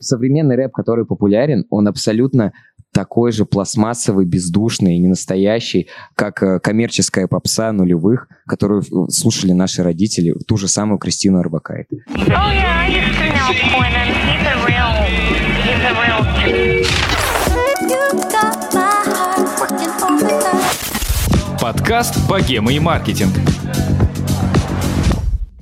Современный рэп, который популярен, он абсолютно такой же пластмассовый, бездушный и ненастоящий, как э, коммерческая попса нулевых, которую э, слушали наши родители, ту же самую Кристину Арбакайте. Oh yeah, used to know Quentin.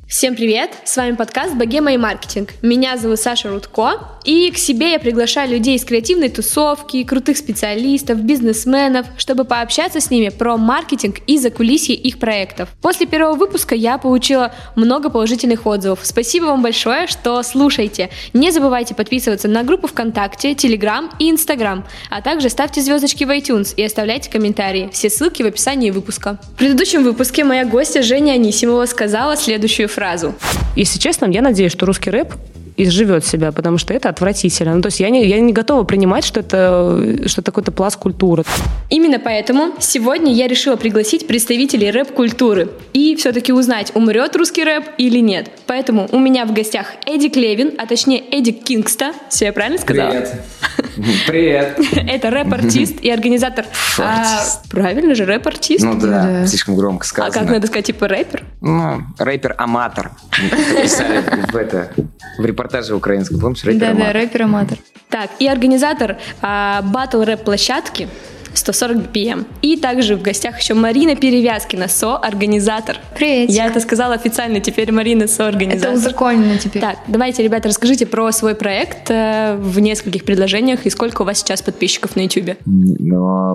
Всем привет! С вами подкаст «Богема и маркетинг». Меня зовут Саша Рудко, и к себе я приглашаю людей из креативной тусовки, крутых специалистов, бизнесменов, чтобы пообщаться с ними про маркетинг и закулисье их проектов. После первого выпуска я получила много положительных отзывов. Спасибо вам большое, что слушаете. Не забывайте подписываться на группу ВКонтакте, Телеграм и Инстаграм, а также ставьте звездочки в iTunes и оставляйте комментарии. Все ссылки в описании выпуска. В предыдущем выпуске моя гостья Женя Анисимова сказала следующую фразу. Если честно, я надеюсь, что русский рэп изживет себя, потому что это отвратительно. Ну, то есть я не, я не готова принимать, что это, что это какой-то пласт культуры. Именно поэтому сегодня я решила пригласить представителей рэп-культуры и все-таки узнать, умрет русский рэп или нет. Поэтому у меня в гостях Эдик Левин, а точнее Эдик Кингста. Все я правильно сказала? Привет. Привет. Это рэп-артист и организатор. А, правильно же, рэп-артист? Ну да, слишком громко А сказано. как надо сказать, типа рэпер? Ну, рэпер-аматор. Писали в это, в репортаже украинском, помнишь, Да-да, рэпер-аматор? Так, и организатор а, батл рэп-площадки 140 BPM. И также в гостях еще Марина Перевязкина, со-организатор. Привет. Я это сказала официально, теперь Марина Это со-организатор. узаконено теперь. Так, давайте, ребята, расскажите про свой проект э, в нескольких предложениях и сколько у вас сейчас подписчиков на YouTube.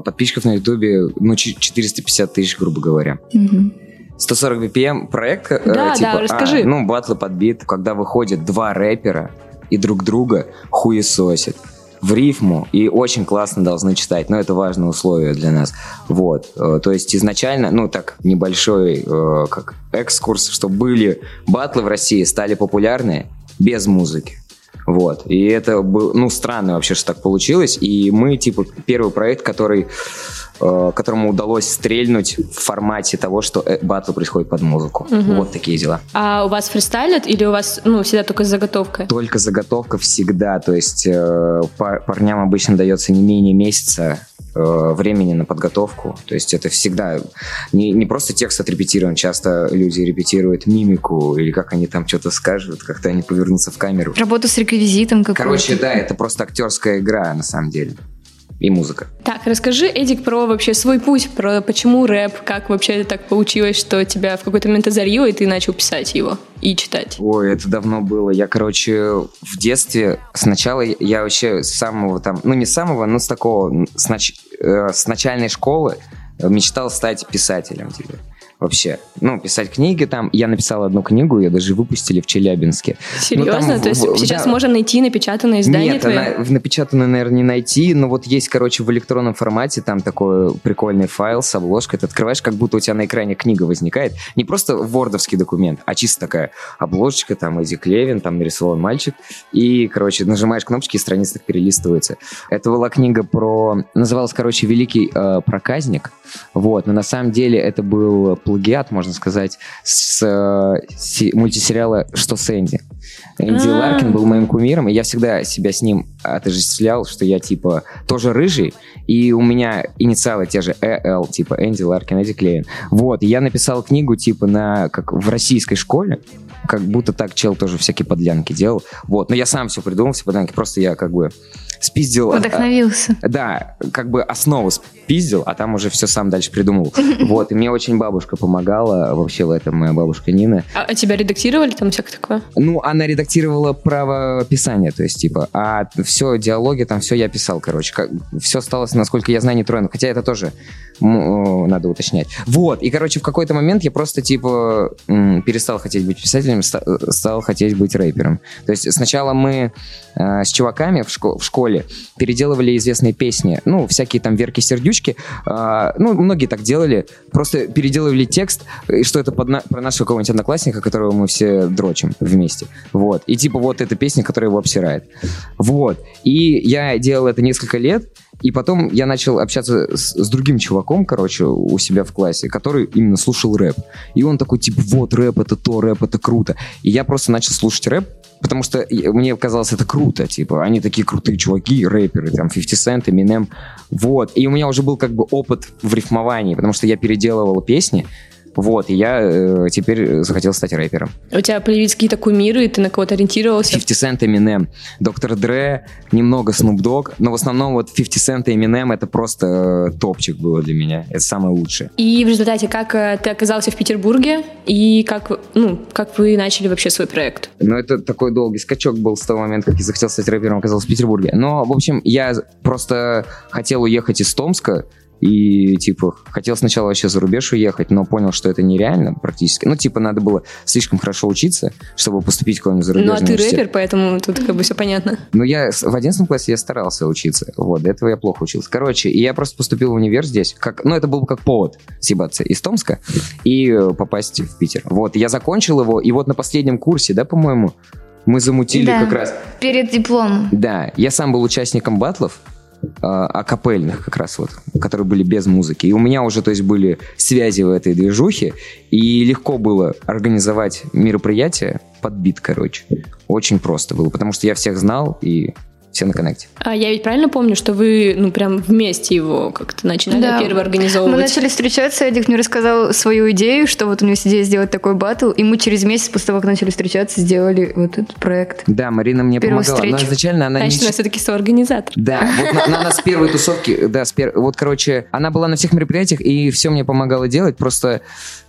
Подписчиков на Ютубе, ну, ч- 450 тысяч, грубо говоря. Мгм. 140 BPM проект, э, Да, типа, да, расскажи. а, ну, батлы под бит, когда выходят два рэпера и друг друга хуесосят в рифму и очень классно должны читать, но это важное условие для нас. Вот, Э, то есть изначально, ну так небольшой э, как экскурс, что были батлы в России, стали популярны без музыки. Вот. И это был, ну, странно вообще, что так получилось. И мы, типа, первый проект, который, э, которому удалось стрельнуть в формате того, что э, батл происходит под музыку. Вот такие дела. А у вас фристайлят или у вас ну, всегда только заготовка? Только заготовка всегда. То есть э, пар- парням обычно дается не менее месяца времени на подготовку. То есть это всегда не, не просто текст отрепетирован. Часто люди репетируют мимику или как они там что-то скажут, как-то они повернутся в камеру. Работу с реквизитом какой-то. Короче, да, это просто актерская игра на самом деле. И музыка. Так, расскажи, Эдик, про вообще свой путь, про почему рэп, как вообще так получилось, что тебя в какой-то момент озарило, и ты начал писать его и читать. Ой, это давно было. Я, короче, в детстве сначала я вообще с самого там, ну не с самого, но с такого, с, нач- э, с начальной школы мечтал стать писателем типа. Вообще. Ну, писать книги там. Я написал одну книгу, ее даже выпустили в Челябинске. Серьезно? Ну, там То есть в- сейчас да. можно найти напечатанное издание Нет, твое? она в напечатанной, наверное, не найти, но вот есть, короче, в электронном формате там такой прикольный файл с обложкой. Ты открываешь, как будто у тебя на экране книга возникает. Не просто вордовский документ, а чисто такая обложечка, там Эдди Клевин, там нарисован мальчик. И, короче, нажимаешь кнопочки, и страница так перелистывается. Это была книга про... Называлась, короче, «Великий э, проказник». Вот, но на самом деле это был плагиат, можно сказать, с э, мультисериала «Что с Энди?». Энди А. Ларкин был моим кумиром, и я всегда себя с ним отождествлял, что я, типа, тоже рыжий, и у меня инициалы те же ЭЛ, типа, Энди Ларкин, Эдди Клейн. Вот, и я написал книгу, типа, на, как в российской школе, как будто так чел тоже всякие подлянки делал. Вот, но я сам все придумал, все подлянки, просто я, как бы, спиздил... а, Вдохновился. да, как бы основу спиздил, а там уже все сам дальше придумал. Вот, и мне очень бабушка помогала, вообще в этом моя бабушка Нина. А, а тебя редактировали там всякое такое? Ну, она редактировала правописание, то есть, типа, а все, диалоги, там все я писал, короче. Как, все осталось, насколько я знаю, не троено. Хотя это тоже надо уточнять. Вот, и, короче, в какой-то момент я просто, типа, перестал хотеть быть писателем, э, стал хотеть быть рэпером. То есть сначала мы э, с чуваками в, шко- в школе переделывали известные песни, ну, всякие там Верки-сердючки, э, ну, многие так делали, просто переделывали текст, и что это под на- про нашего какого-нибудь одноклассника, которого мы все дрочим вместе. Вот. И типа вот эта песня, которая его обсирает. Вот. И я делал это несколько лет, и потом я начал общаться с, с другим чуваком, короче, у себя в классе, который именно слушал рэп. И он такой, типа, вот, рэп это то, рэп это круто. И я просто начал слушать рэп, потому что мне казалось это круто, типа, они такие крутые чуваки, рэперы, там, 50 Cent, Eminem, вот, и у меня уже был как бы опыт в рифмовании, потому что я переделывал песни, вот, и я э, теперь захотел стать рэпером. У тебя появились какие-то кумиры, и ты на кого-то ориентировался? 50 Cent, Eminem, Доктор Дре, немного Snoop Dogg, но в основном вот 50 Cent и Eminem это просто э, топчик было для меня, это самое лучшее. И в результате, как э, ты оказался в Петербурге, и как, ну, как вы начали вообще свой проект? Но это такой долгий скачок был с того момента, как я захотел стать рэпером, оказался в Петербурге. Но, в общем, я просто хотел уехать из Томска, и, типа, хотел сначала вообще за рубеж уехать, но понял, что это нереально практически. Ну, типа, надо было слишком хорошо учиться, чтобы поступить в какой-нибудь Ну, зарубежный а ты рэпер, поэтому тут как бы все понятно. Ну, я в 11 классе я старался учиться. Вот, до этого я плохо учился. Короче, и я просто поступил в универ здесь. Как, ну, это был как повод съебаться из Томска и э, попасть в Питер. Вот, я закончил его, и вот на последнем курсе, да, по-моему, мы замутили Да. как раз... Перед дипломом. Да, я сам был участником батлов, акапельных как раз вот, которые были без музыки. И у меня уже, то есть, были связи в этой движухе, и легко было организовать мероприятие под бит, короче. Очень просто было, потому что я всех знал, и все на коннекте. А я ведь правильно помню, что вы, ну, прям вместе его как-то начинали Да. первый Мы организовывать? начали встречаться, Эдик мне рассказал свою идею, что вот у него есть идея сделать такой батл, и мы через месяц после того, как начали встречаться, сделали вот этот проект. Да, Марина мне Первую помогала, но встречу. изначально она Значит, не... она все-таки соорганизатор. Да, вот на, на нас с первой тусовки, да, с пер- вот, короче, она была на всех мероприятиях и все мне помогала делать, просто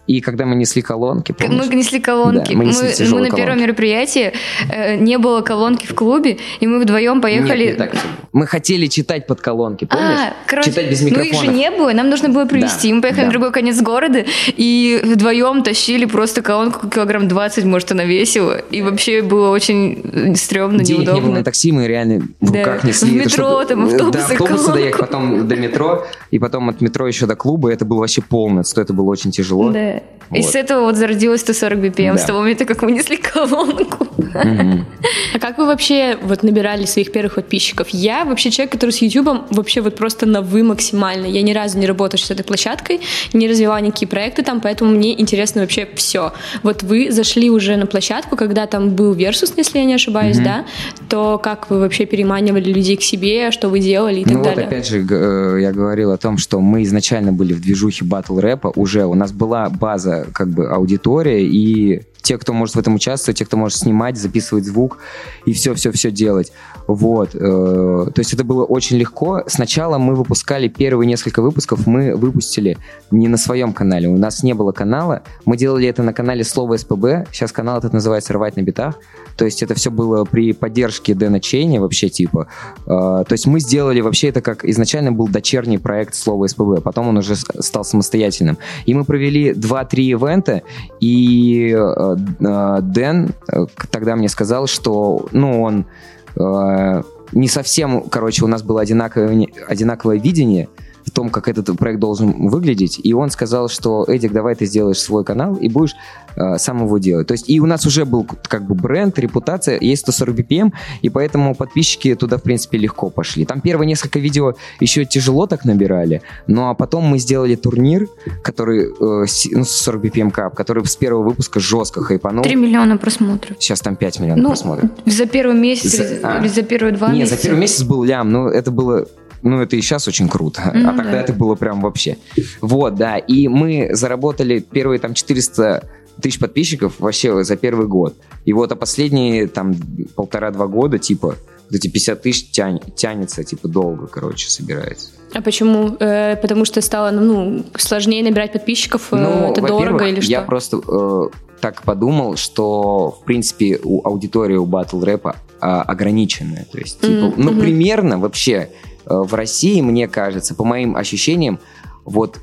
и когда мы несли колонки, помнишь? Мы несли колонки. Да, мы несли мы, тяжелые на первом колонки. мероприятии э, не было колонки в клубе, и мы вдвоем поехали. Нет, не так. Мы хотели читать под колонки, помнишь? А, короче, читать без ну микрофонов. их же не было, нам нужно было привезти. Да, мы поехали да. на другой конец города и вдвоем тащили просто колонку килограмм 20, может, она весила. И вообще было очень стрёмно, Денег не было неудобно. на такси, мы реально в Да. руках несли. В метро, чтобы- там, автобусы, Да, автобусы доехать, потом до метро, и потом от метро еще до клуба. Это было вообще полное, что это было очень тяжело. Да. И Вот. с этого вот зародилась 140 BPM, Да. с того момента, как мы несли колонку. Мгм. А как вы вообще вот набирали своих первых подписчиков? Я вообще человек, который с Ютубом вообще вот просто на вы максимально. Я ни разу не работала с этой площадкой, не развивала никакие проекты там, поэтому мне интересно вообще все. Вот вы зашли уже на площадку, когда там был Версус, если я не ошибаюсь, да? То как вы вообще переманивали людей к себе, что вы делали и так Ну вот далее? опять же, э, я говорил о том, что мы изначально были в движухе батл рэпа, уже у нас была база, как бы аудитория, и те, кто может в этом участвовать, те, кто может снимать, записывать звук и все-все-все делать. Вот. э, То есть это было очень легко. Сначала мы выпускали первые несколько выпусков, мы выпустили не на своем канале. У нас не было канала. Мы делали это на канале Слово СПБ. Сейчас канал этот называется «Рвать на битах». То есть это все было при поддержке Дэна Чейни вообще типа. Э, То есть мы сделали вообще это как изначально был дочерний проект Слово СПБ. Потом он уже стал самостоятельным. И мы провели 2-3 ивента, и э, Дэн э, тогда мне сказал, что, ну, он э, не совсем, короче, у нас было одинаковое, одинаковое видение в том, как этот проект должен выглядеть, и он сказал, что, Эдик, давай ты сделаешь свой канал и будешь э, сам его делать. То есть и у нас уже был как бы бренд, репутация, есть 140 BPM, и поэтому подписчики туда, в принципе, легко пошли. Там первые несколько видео еще тяжело так набирали, ну а потом мы сделали турнир, который, э, ну, 40 BPM Cup, который с первого выпуска жестко хайпанул. 3 миллиона просмотров. Сейчас там 5 миллионов Ну, просмотров. за первый месяц За- или, а. или за первые два Не, месяца. за первый месяц был лям, но это было... Ну, это и сейчас очень круто. а Ну тогда да. это было прям вообще. Вот, да. И мы заработали первые там 400 тысяч подписчиков вообще за первый год. И вот, а последние там полтора-два года, типа, вот эти 50 тысяч тянь- тянется, типа, долго, короче, собирается. А почему? Э, потому что стало ну, сложнее набирать подписчиков? Э, Ну, это дорого или что? Я просто э, так подумал, что, в принципе, у аудитории у батл рэпа а, ограниченная. То есть, типа, Мгм, ну, примерно вообще э, в России, мне кажется, по моим ощущениям, вот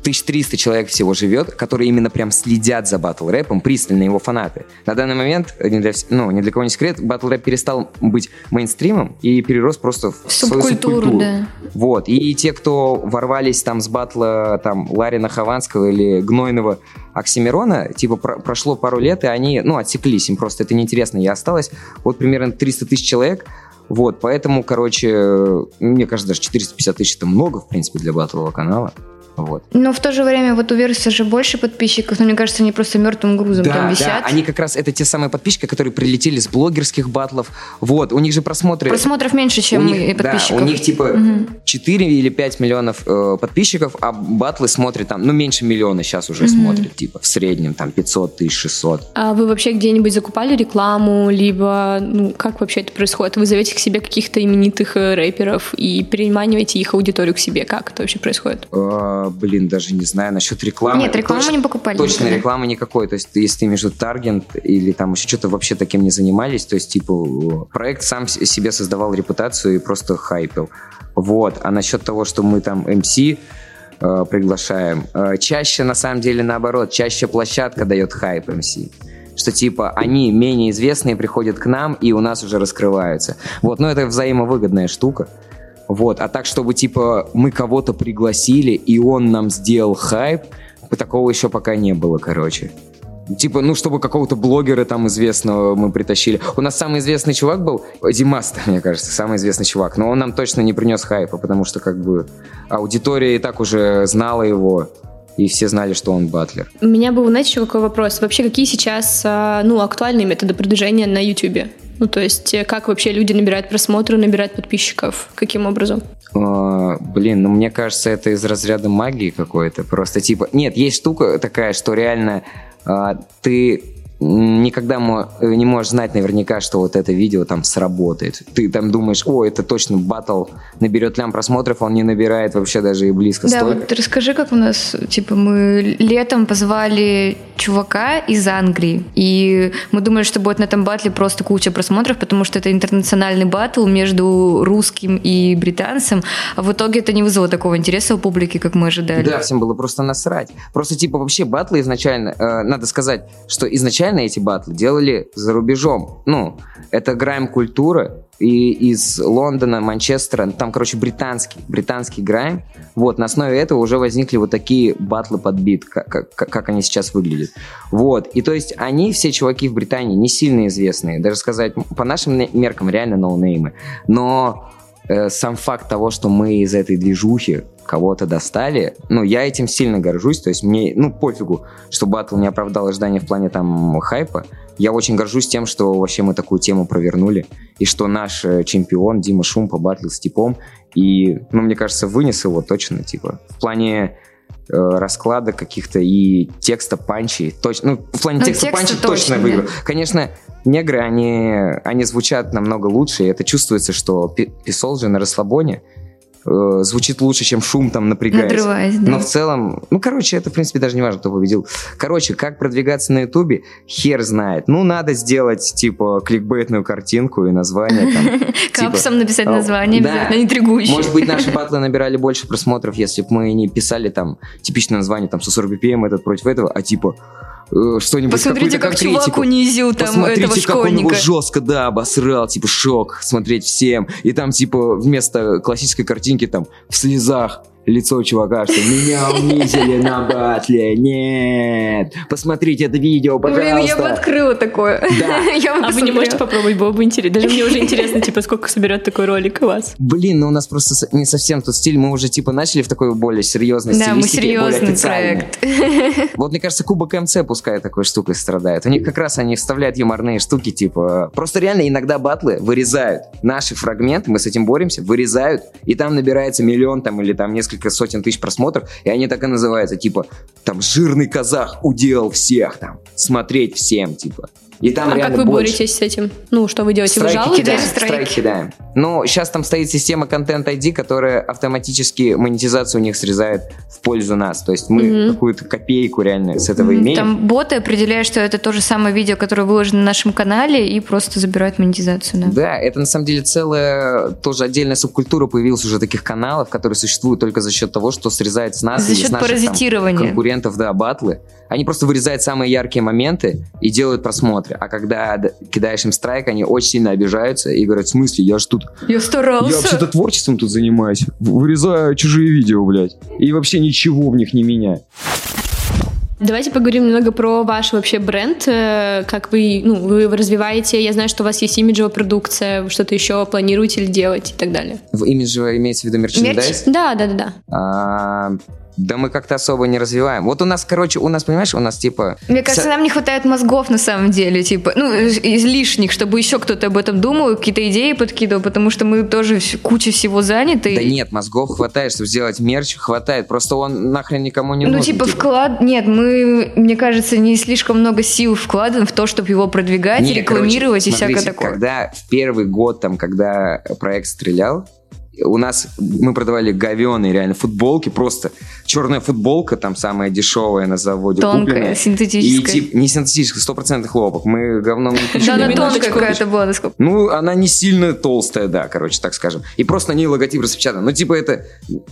1300 человек всего живет, которые именно прям следят за батл рэпом, пристально его фанаты. На данный момент, э, не для, ну, ни для кого не секрет, батл рэп перестал быть мейнстримом и перерос просто в свою Субкультуру, субкультуру. да. Вот. И те, кто ворвались там с батла там Ларина Хованского или Гнойного Оксимирона, типа про- прошло пару лет, и они, ну, отсеклись, им просто это неинтересно. И осталось вот примерно 300 тысяч человек, вот, поэтому, короче, мне кажется, даже 450 тысяч это много, в принципе, для батлового канала. Вот. Но в то же время вот у Верса же больше подписчиков, но мне кажется, они просто мертвым грузом там Да, висят. да, они как раз, это те самые подписчики, которые прилетели с блогерских батлов. Вот, у них же просмотры... Просмотров меньше, у чем них, и подписчиков. Да, у них типа 4 или 5 миллионов э, подписчиков, а батлы смотрят там, ну, меньше миллиона сейчас уже смотрят, типа, в среднем там 500 тысяч, 600. А вы вообще где-нибудь закупали рекламу, либо, ну, как вообще это происходит? Вы зовете к себе каких-то именитых э, рэперов и переманиваете их аудиторию к себе? Как это вообще происходит? Э, блин, даже не знаю насчет рекламы. Нет, рекламу Точ- не покупали Точно никогда. рекламы никакой. То есть, если ты между таргет или там еще что-то вообще таким не занимались, то есть, типа, проект сам себе создавал репутацию и просто хайпил. Вот. А насчет того, что мы там MC э, приглашаем, э, чаще, на самом деле, наоборот, чаще площадка дает хайп MC. Что типа они менее известные приходят к нам и у нас уже раскрываются. Вот, но это взаимовыгодная штука. Вот, а так, чтобы, типа, мы кого-то пригласили, и он нам сделал хайп, такого еще пока не было, короче. Типа, ну, чтобы какого-то блогера там известного мы притащили. У нас самый известный чувак был, Димаста, мне кажется, самый известный чувак, но он нам точно не принес хайпа, потому что, как бы, аудитория и так уже знала его, и все знали, что он батлер. У меня был, знаете, еще какой вопрос? Вообще, какие сейчас, а, ну, актуальные методы продвижения на YouTube? Ну, то есть, э, как вообще люди набирают просмотры, набирают подписчиков? Каким образом? А, блин, ну мне кажется, это из разряда магии какой-то. Просто типа... Нет, есть штука такая, что реально а, ты никогда э, не можешь знать наверняка, что вот это видео там сработает. Ты там думаешь, о, это точно батл наберет лям просмотров, он не набирает вообще даже и близко Да, столько. вот расскажи, как у нас, типа, мы летом позвали чувака из Англии, и мы думали, что будет на этом батле просто куча просмотров, потому что это интернациональный батл между русским и британцем, а в итоге это не вызвало такого интереса у публики, как мы ожидали. Да, всем было просто насрать. Просто, типа, вообще батлы изначально... э, надо сказать, что изначально эти батлы делали за рубежом. Ну, это грайм-культура, и из Лондона, Манчестера, там, короче, британский, британский грайм. Вот, на основе этого уже возникли вот такие батлы под бит, как, как, как они сейчас выглядят. Вот, и то есть они, все чуваки в Британии, не сильно известные, даже сказать, по нашим меркам реально ноунеймы, но э, сам факт того, что мы из этой движухи кого-то достали, ну, я этим сильно горжусь, то есть мне, ну, пофигу, что батл не оправдал ожидания в плане там хайпа, я очень горжусь тем, что вообще мы такую тему провернули, и что наш э, чемпион Дима Шум побатлил с типом, и, ну, мне кажется, вынес его точно, типа, в плане э, расклада каких-то и текста панчей, точно, ну, в плане Ну, текста, текста панчей точно, точно выиграл. Конечно, негры, они, они звучат намного лучше, и это чувствуется, что Писол же на расслабоне э, звучит лучше, чем шум там напрягаясь. Надрываясь, да. Но в целом, ну, короче, это, в принципе, даже не важно, кто победил. Короче, как продвигаться на Ютубе, хер знает. Ну, надо сделать, типа, кликбейтную картинку и название там. типа, Капсом написать а, название, обязательно интригующее. Может быть, наши батлы набирали больше просмотров, если бы мы не писали там типичное название, там, 140 BPM этот против этого, а типа что-нибудь, Посмотрите, какую-то как чувак конкретику. унизил там Посмотрите, этого как он его школьника. жестко, да, обосрал, типа, шок, смотреть всем. И там, типа, вместо классической картинки, там, в слезах лицо чувака, что меня унизили на батле, нет, посмотрите это видео, пожалуйста. Блин, я бы открыла такое. Да. Я бы А вы не можете попробовать, было бы интересно. Даже мне уже интересно, типа, сколько соберет такой ролик у вас. Блин, ну у нас просто не совсем тот стиль, мы уже, типа, начали в такой более серьезной Да, мы стилистике, более серьезный официальной. проект. Вот, мне кажется, Кубок МЦ пускай такой штукой страдает. У них как раз они вставляют юморные штуки, типа... Просто реально иногда батлы вырезают наши фрагменты, мы с этим боремся, вырезают, и там набирается миллион там или там несколько сотен тысяч просмотров, и они так и называются, типа, там, жирный казах уделал всех, там, смотреть всем, типа. И там А реально как вы больше. боретесь с этим? Ну, что вы делаете? Вы Страйки жалуетесь? кидаем, Страйки. страйки кидаем. Ну, сейчас там стоит система Content ID, которая автоматически монетизацию у них срезает в пользу нас. То есть мы Мгм. какую-то копейку реально с этого имеем. Там боты определяют, что это то же самое видео, которое выложено на нашем канале, и просто забирают монетизацию. Да. Да, это на самом деле целая тоже отдельная субкультура появилась уже таких каналов, которые существуют только за счет того, что срезает с нас За или с счет наших, там, паразитирования. конкурентов, да, батлы. Они просто вырезают самые яркие моменты и делают просмотры. А когда кидаешь им страйк, они очень сильно обижаются и говорят, в смысле, я же тут Я старался. Я вообще-то творчеством тут занимаюсь. Вырезаю чужие видео, блядь. И вообще ничего в них не меняю. Давайте поговорим немного про ваш вообще бренд, э, как вы, ну, вы его развиваете. Я знаю, что у вас есть имиджевая продукция, вы что-то еще планируете ли делать и так далее. В имидже имеется в виду мерчендайз? Да, да, да, да. А, Да мы как-то особо не развиваем. Вот у нас, короче, у нас, понимаешь, у нас типа... Мне кажется, Со- нам не хватает мозгов на самом деле, типа, ну, из лишних, чтобы еще кто-то об этом думал, какие-то идеи подкидывал, потому что мы тоже куча всего заняты. Да нет, мозгов хватает, чтобы сделать мерч, хватает. Просто он нахрен никому не Ну, нужен. типа, вклад... Нет, мы, мне кажется, не слишком много сил вкладываем в то, чтобы его продвигать, Не, рекламировать короче, и всякое смотрите, такое. Когда в первый год, там, когда проект стрелял, у нас мы продавали говеные реально футболки, просто черная футболка, там самая дешевая на заводе Тонкая, купленная. синтетическая. И тип, не синтетическая, стопроцентный хлопок. Мы говном не Да, она тонкая какая-то была, насколько... Ну, она не сильно толстая, да, короче, так скажем. И просто на ней логотип распечатан. Ну, типа, это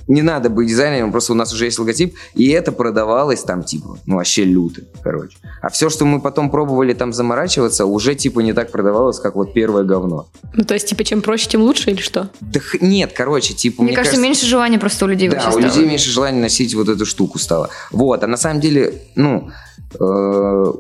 не надо быть дизайнером, просто у нас уже есть логотип, и это продавалось там, типа, ну, вообще люто, короче. А все, что мы потом пробовали там заморачиваться, уже, типа, не так продавалось, как вот первое говно. Ну, то есть, типа, чем проще, тем лучше или что? Да нет, короче, типа, Мне, кажется, меньше желания просто у людей Да, вообще у стало. людей меньше желания носить вот эту штуку стало. Вот, а на самом деле, ну, э,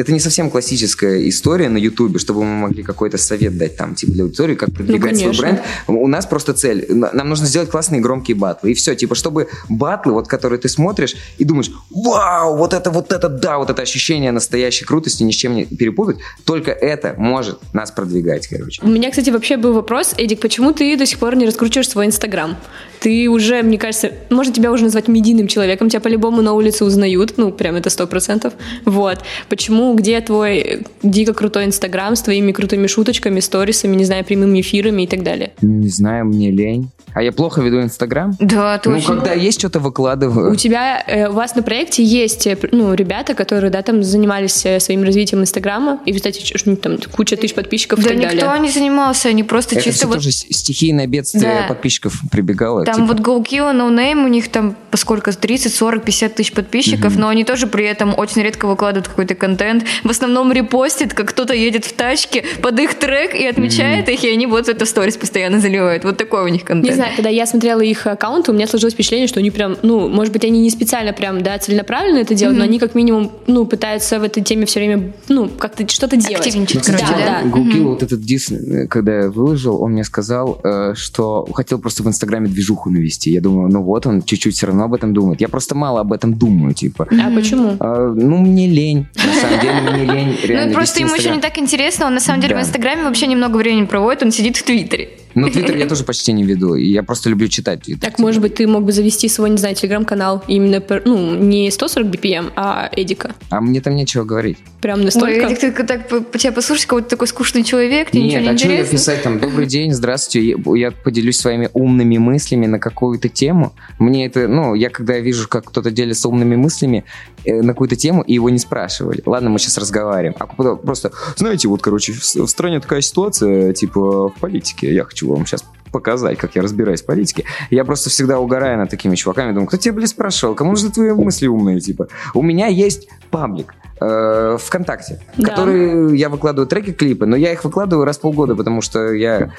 это не совсем классическая история на Ютубе, чтобы мы могли какой-то совет дать там, типа, для аудитории, как продвигать свой конечно. бренд. У нас просто цель. Нам нужно сделать классные громкие батлы. И все, типа, чтобы батлы, вот, которые ты смотришь и думаешь, вау, вот это, вот это, да, вот это ощущение настоящей крутости ни с чем не перепутать, только это может нас продвигать, короче. У меня, кстати, вообще был вопрос, Эдик, почему ты до сих пор не раскручиваешь свой Инстаграм? Ты уже, мне кажется, можно тебя уже назвать медийным человеком, тебя по-любому на улице узнают, ну, прям это сто процентов. Вот. Почему, где твой дико крутой Инстаграм с твоими крутыми шуточками, сторисами, не знаю, прямыми эфирами и так далее? Не знаю, мне лень. А я плохо веду Инстаграм? Да, Ну, точно. когда есть что-то выкладываю. У тебя, э, у вас на проекте есть, э, ну, ребята, которые, да, там занимались э, своим развитием Инстаграма, и, кстати, там куча тысяч подписчиков и Да так никто далее. не занимался, они просто Это чисто все вот... тоже с- стихийное бедствие Да. подписчиков прибегало. Там типа. вот GoKill, No Name, у них там по сколько, 30, 40, 50 тысяч подписчиков, но они тоже при этом очень редко выкладывают какой-то контент. В основном репостят, как кто-то едет в тачке под их трек и отмечает их, и они вот это в сторис постоянно заливают. Вот такой у них контент. Не знаю, когда я смотрела их аккаунты, у меня сложилось впечатление, что они прям, ну, может быть, они не специально прям, да, целенаправленно это делают, но они как минимум, ну, пытаются в этой теме все время, ну, как-то что-то делать. Активничать, да, короче, да. да? Гулкил вот этот дис, когда я выложил, он мне сказал, э, что хотел просто в Инстаграме движуху навести. Я думаю, ну вот он чуть-чуть все равно об этом думает. Я просто мало об этом думаю, типа. А почему? А, ну, мне лень. На самом лень Ну, просто ему еще не так интересно, он на самом деле в Инстаграме вообще немного времени проводит, он сидит в Твиттере. Ну, Твиттер я тоже почти не веду. и Я просто люблю читать Твиттер. Так, может быть, ты мог бы завести свой, не знаю, телеграм-канал именно, ну, не 140 BPM, а Эдика. А мне там нечего говорить. Прям Ой, настолько. Эдик, ты так по, тебя послушаешь, какой-то такой скучный человек, тебе ничего Нет, не а что я писать там? Добрый день, здравствуйте. Я, поделюсь своими умными мыслями на какую-то тему. Мне это, ну, я когда вижу, как кто-то делится умными мыслями э, на какую-то тему, и его не спрашивали. Ладно, мы сейчас разговариваем. А потом просто, знаете, вот, короче, в стране такая ситуация, типа, в политике. Я хочу вам сейчас показать, как я разбираюсь в политике. Я просто всегда угораю над такими чуваками. Думаю, кто тебя, блин, спрашивал? Кому нужны твои мысли умные, типа? У меня есть паблик э, ВКонтакте, Да. который я выкладываю треки, клипы, но я их выкладываю раз в полгода, потому что я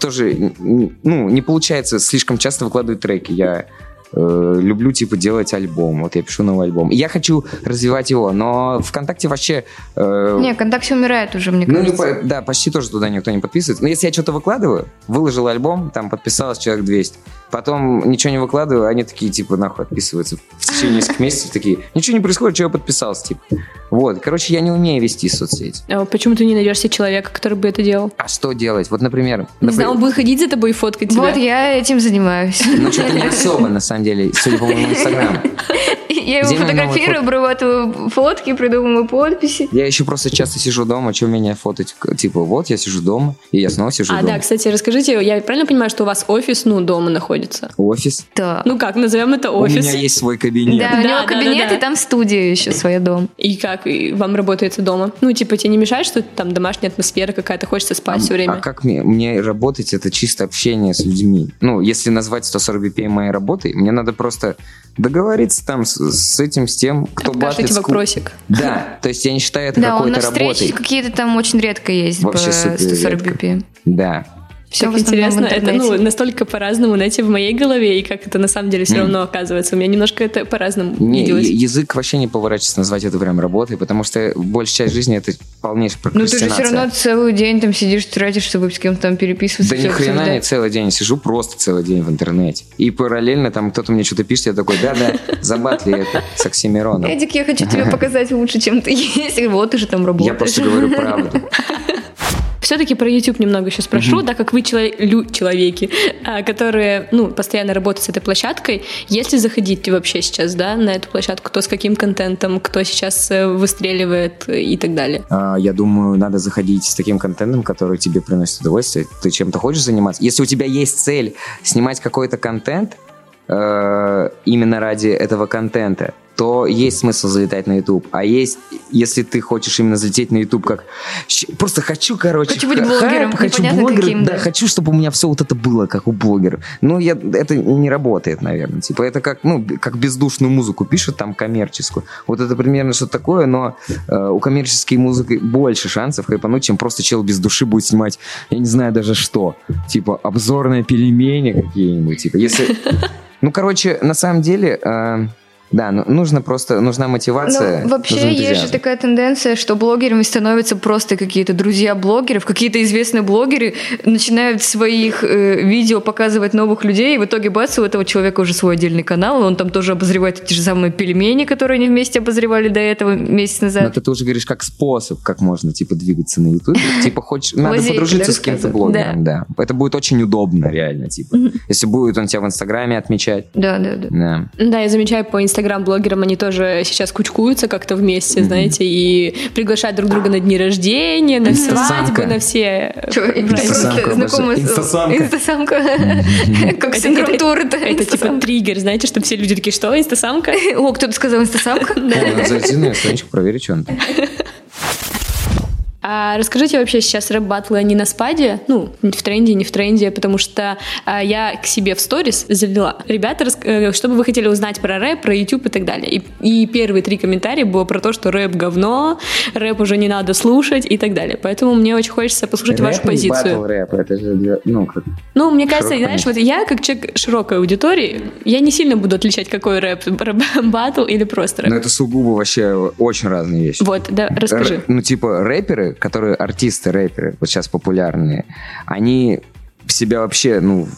тоже, ну, не получается слишком часто выкладывать треки. Я э, люблю, типа, делать альбом. Вот я пишу новый альбом. И я хочу развивать его, но ВКонтакте вообще... э, Не, ВКонтакте умирает уже, мне ну, кажется. по- да, почти тоже туда никто не подписывается. Но если я что-то выкладываю, выложил альбом, там подписалось человек 200. Потом ничего не выкладываю, они такие, типа, нахуй отписываются. В течение нескольких месяцев такие, ничего не происходит, что я подписался, типа. Вот, короче, я не умею вести соцсети. А почему ты не найдешь себе человека, который бы это делал? А что делать? Вот, например... Не знаю, он будет ходить за тобой и фоткать тебя. Вот я этим занимаюсь. Ну, что-то не особо, на самом деле, судя по моему инстаграму. Я его новые фотографирую, обрабатываю фотки, придумываю подписи. Я еще просто часто сижу дома, что меня фотать? Типа, вот я сижу дома, и я снова сижу А, дома. да, кстати, расскажите, я правильно понимаю, что у вас офис, ну, дома находится? Офис. Да. Ну как, назовем это У офис. меня есть свой кабинет. Да, у Да, него да, кабинет, да, да. и там студия еще своя дом. И как и вам работается дома? Ну, типа, тебе не мешает, что там домашняя атмосфера какая-то, хочется спать все время? А как мне, мне работать? Это чисто общение с людьми. Ну, если назвать 140 BPM моей работой, мне надо просто договориться там с, с этим, с тем, кто Откашляйте батлит. вопросик. Да, то есть я не считаю это Да, у какой-то нас встречи работой. какие-то там очень редко есть Вообще по супер 140 редко. BPM. Да. Всё Так интересно, это ну, настолько по-разному, знаете, в моей голове, и как это на самом деле все равно оказывается. У меня немножко это по-разному Не, виделось. язык вообще не поворачивается назвать это прям работой, потому что большая часть жизни это полнейшая Ну ты же все прокрастинация. равно целый день там сидишь, тратишь, чтобы с кем-то там переписываться. Да ни хрена не целый день, сижу просто целый день в интернете. И параллельно там кто-то мне что-то пишет, я такой, да-да, забатли это с Оксимироном. Эдик, я хочу тебя показать лучше, чем ты есть. Вот ты же там работаешь. Я просто говорю правду. Все-таки про YouTube немного еще спрошу, да, как вы чело- лю- человеки, а, которые, ну, постоянно работают с этой площадкой, если заходить вообще сейчас, да, на эту площадку, кто с каким контентом, кто сейчас э, выстреливает и так далее. А, Я думаю, надо заходить с таким контентом, который тебе приносит удовольствие. Ты чем-то хочешь заниматься? Если у тебя есть цель снимать какой-то контент э, именно ради этого контента, то есть смысл залетать на YouTube. А есть, если ты хочешь именно залететь на YouTube, как просто хочу, короче, Хочу быть блогером, хайп, хочу блогером, каким, да, да. хочу, чтобы у меня все вот это было, как у блогеров. Ну, я, это не работает, наверное. Типа, это как, ну, как бездушную музыку пишут, там, коммерческую. Вот это примерно что такое, но э, у коммерческой музыки больше шансов хайпануть, чем просто чел без души будет снимать, я не знаю даже что. Типа, обзорные пельмени какие-нибудь. Типа, если... Ну, короче, на самом деле... э, да, ну, нужно просто, нужна мотивация. Ну, вообще нужен есть же такая тенденция, что блогерами становятся просто какие-то друзья блогеров, какие-то известные блогеры начинают в своих э, видео показывать новых людей, и в итоге бац, у этого человека уже свой отдельный канал, и он там тоже обозревает эти же самые пельмени, которые они вместе обозревали до этого месяц Но назад. это ты уже говоришь как способ, как можно, типа, двигаться на Ютубе. Типа, хочешь, надо Лазейка, подружиться да, с кем-то блогером, да. Это будет очень удобно, реально, типа. Если будет он тебя в Инстаграме отмечать. Да, да, да. Да. Да, я замечаю по инстаграм-блогерам, они тоже сейчас кучкуются как-то вместе, знаете, и приглашают друг друга на дни рождения, на свадьбы, на все Чё, ты праздники. Инстасамка. Инстасамка. Как Это- синдром это- Туретта. Это типа триггер, знаете, чтобы все люди такие, что, инстасамка? О, кто-то сказал инстасамка? О, надо зайти на страничку, проверить, что он там. А расскажите вообще сейчас рэп-баттлы, они на спаде? Ну, в тренде, не в тренде, потому что а, я к себе в сторис залила. Ребята, рас- э, что бы вы хотели узнать про рэп, про YouTube и так далее. И, и первые три комментария было про то, что рэп говно, рэп уже не надо слушать и так далее. Поэтому мне очень хочется послушать вашу Рэп не позицию. батл рэп, это же, для- ну, как... Ну, мне кажется, Широкое знаешь, вот я, как человек широкой аудитории, я не сильно буду отличать, какой рэп, рэп-баттл или просто рэп. Ну, это сугубо вообще очень разные вещи. Вот, да, расскажи. Р- ну, типа, рэперы, которые артисты, рэперы, вот сейчас популярные, они себя вообще, ну,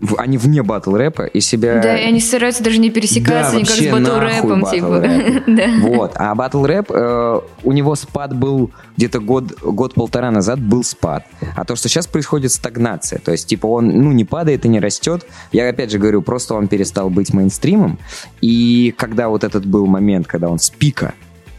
в- они вне батл рэпа и себя... Да, и они стараются даже не пересекаться Да, никак с батл рэпом, типа. Да. Вот. А батл рэп, э, у него спад был где-то год, год-полтора назад был спад. А то, что сейчас происходит стагнация. То есть, типа, он, ну, не падает и не растет. Я, опять же, говорю, просто он перестал быть мейнстримом. И когда вот этот был момент, когда он с пика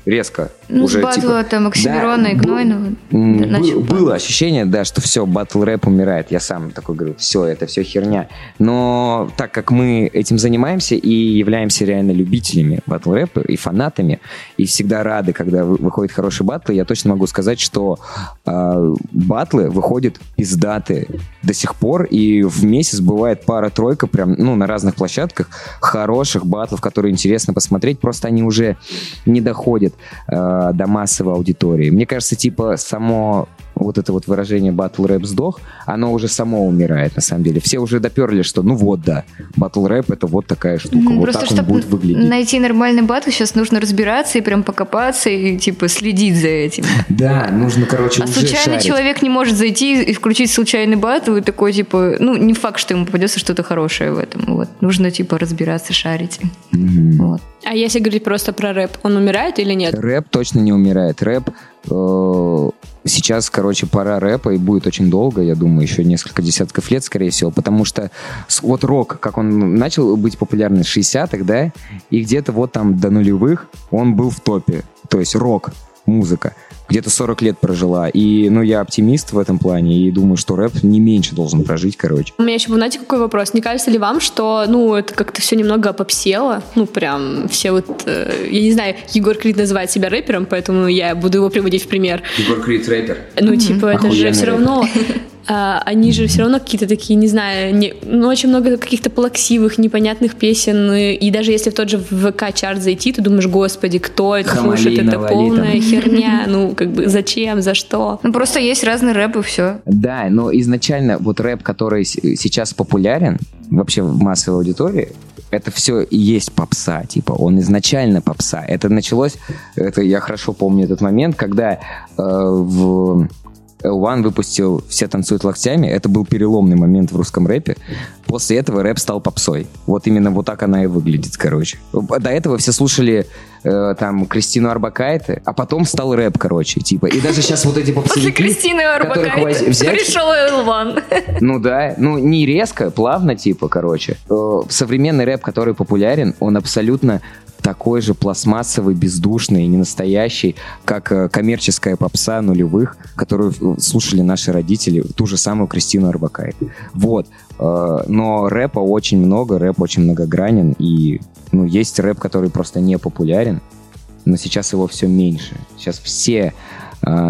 резко Ну, уже, с батла типа, там Оксимирона да, и Гнойного. Был- было ощущение, да, что все, батл рэп умирает. Я сам такой говорю, все, это все херня. Но так как мы этим занимаемся и являемся реально любителями батл рэпа и фанатами, и всегда рады, когда вы- выходят хорошие батлы, я точно могу сказать, что э, батлы выходят пиздатые до сих пор, и в месяц бывает пара-тройка прям, ну, на разных площадках хороших батлов, которые интересно посмотреть, просто они уже не доходят э, до массовой аудитории. Мне кажется, типа, само вот это вот выражение батл рэп сдох, оно уже само умирает, на самом деле. Все уже доперли, что ну вот, да, батл рэп это вот такая штука, Ну, вот Просто так он будет выглядеть. найти нормальный батл, сейчас нужно разбираться и прям покопаться и типа следить за этим. Да, нужно, короче, А уже случайный шарить. человек не может зайти и включить случайный батл и такой типа, ну не факт, что ему попадется что-то хорошее в этом. Вот нужно типа разбираться, шарить. Вот. А если говорить просто про рэп, он умирает или нет? Рэп точно не умирает. Рэп э, сейчас, короче, пора рэпа и будет очень долго, я думаю, еще несколько десятков лет, скорее всего, потому что вот рок, как он начал быть популярным в 60-х, да, и где-то вот там до нулевых он был в топе. То есть рок, музыка. Где-то 40 лет прожила. И, ну, я оптимист в этом плане и думаю, что рэп не меньше должен прожить, короче. У меня еще знаете, какой вопрос? Не кажется ли вам, что, ну, это как-то все немного попсело? Ну, прям все вот... э, я не знаю, Егор Крид называет себя рэпером, поэтому я буду его приводить в пример. Егор Крид рэпер. Ну, типа, это же все рэпер. а, они же все равно какие-то такие, не знаю, не, ну, очень много каких-то плаксивых, непонятных песен, и, и даже если в тот же ВК-чарт зайти, ты думаешь, господи, кто это Хамали, слушает, это полная там. херня, ну, как бы, зачем, за что? Ну, просто есть разный рэп и все. Да, но изначально вот рэп, который сейчас популярен вообще в массовой аудитории, это все и есть попса, типа, он изначально попса. Это началось, это я хорошо помню этот момент, когда э, в L1 выпустил «Все танцуют локтями», это был переломный момент в русском рэпе. После этого рэп стал попсой. Вот именно вот так она и выглядит, короче. До этого все слушали э, там Кристину Арбакайте, а потом стал рэп, короче, типа. И даже сейчас вот эти После попсовики, Кристины Арбакайте взять- пришел Элван. ну да, ну не резко, плавно типа, короче. Э, Современный рэп, который популярен, он абсолютно такой же пластмассовый, бездушный и ненастоящий, как э, коммерческая попса нулевых, которую э, слушали наши родители, ту же самую Кристину Арбакайте. Вот. Э, Но рэпа очень много, рэп очень многогранен, и ну, есть рэп, который просто не популярен, но сейчас его все меньше. Сейчас все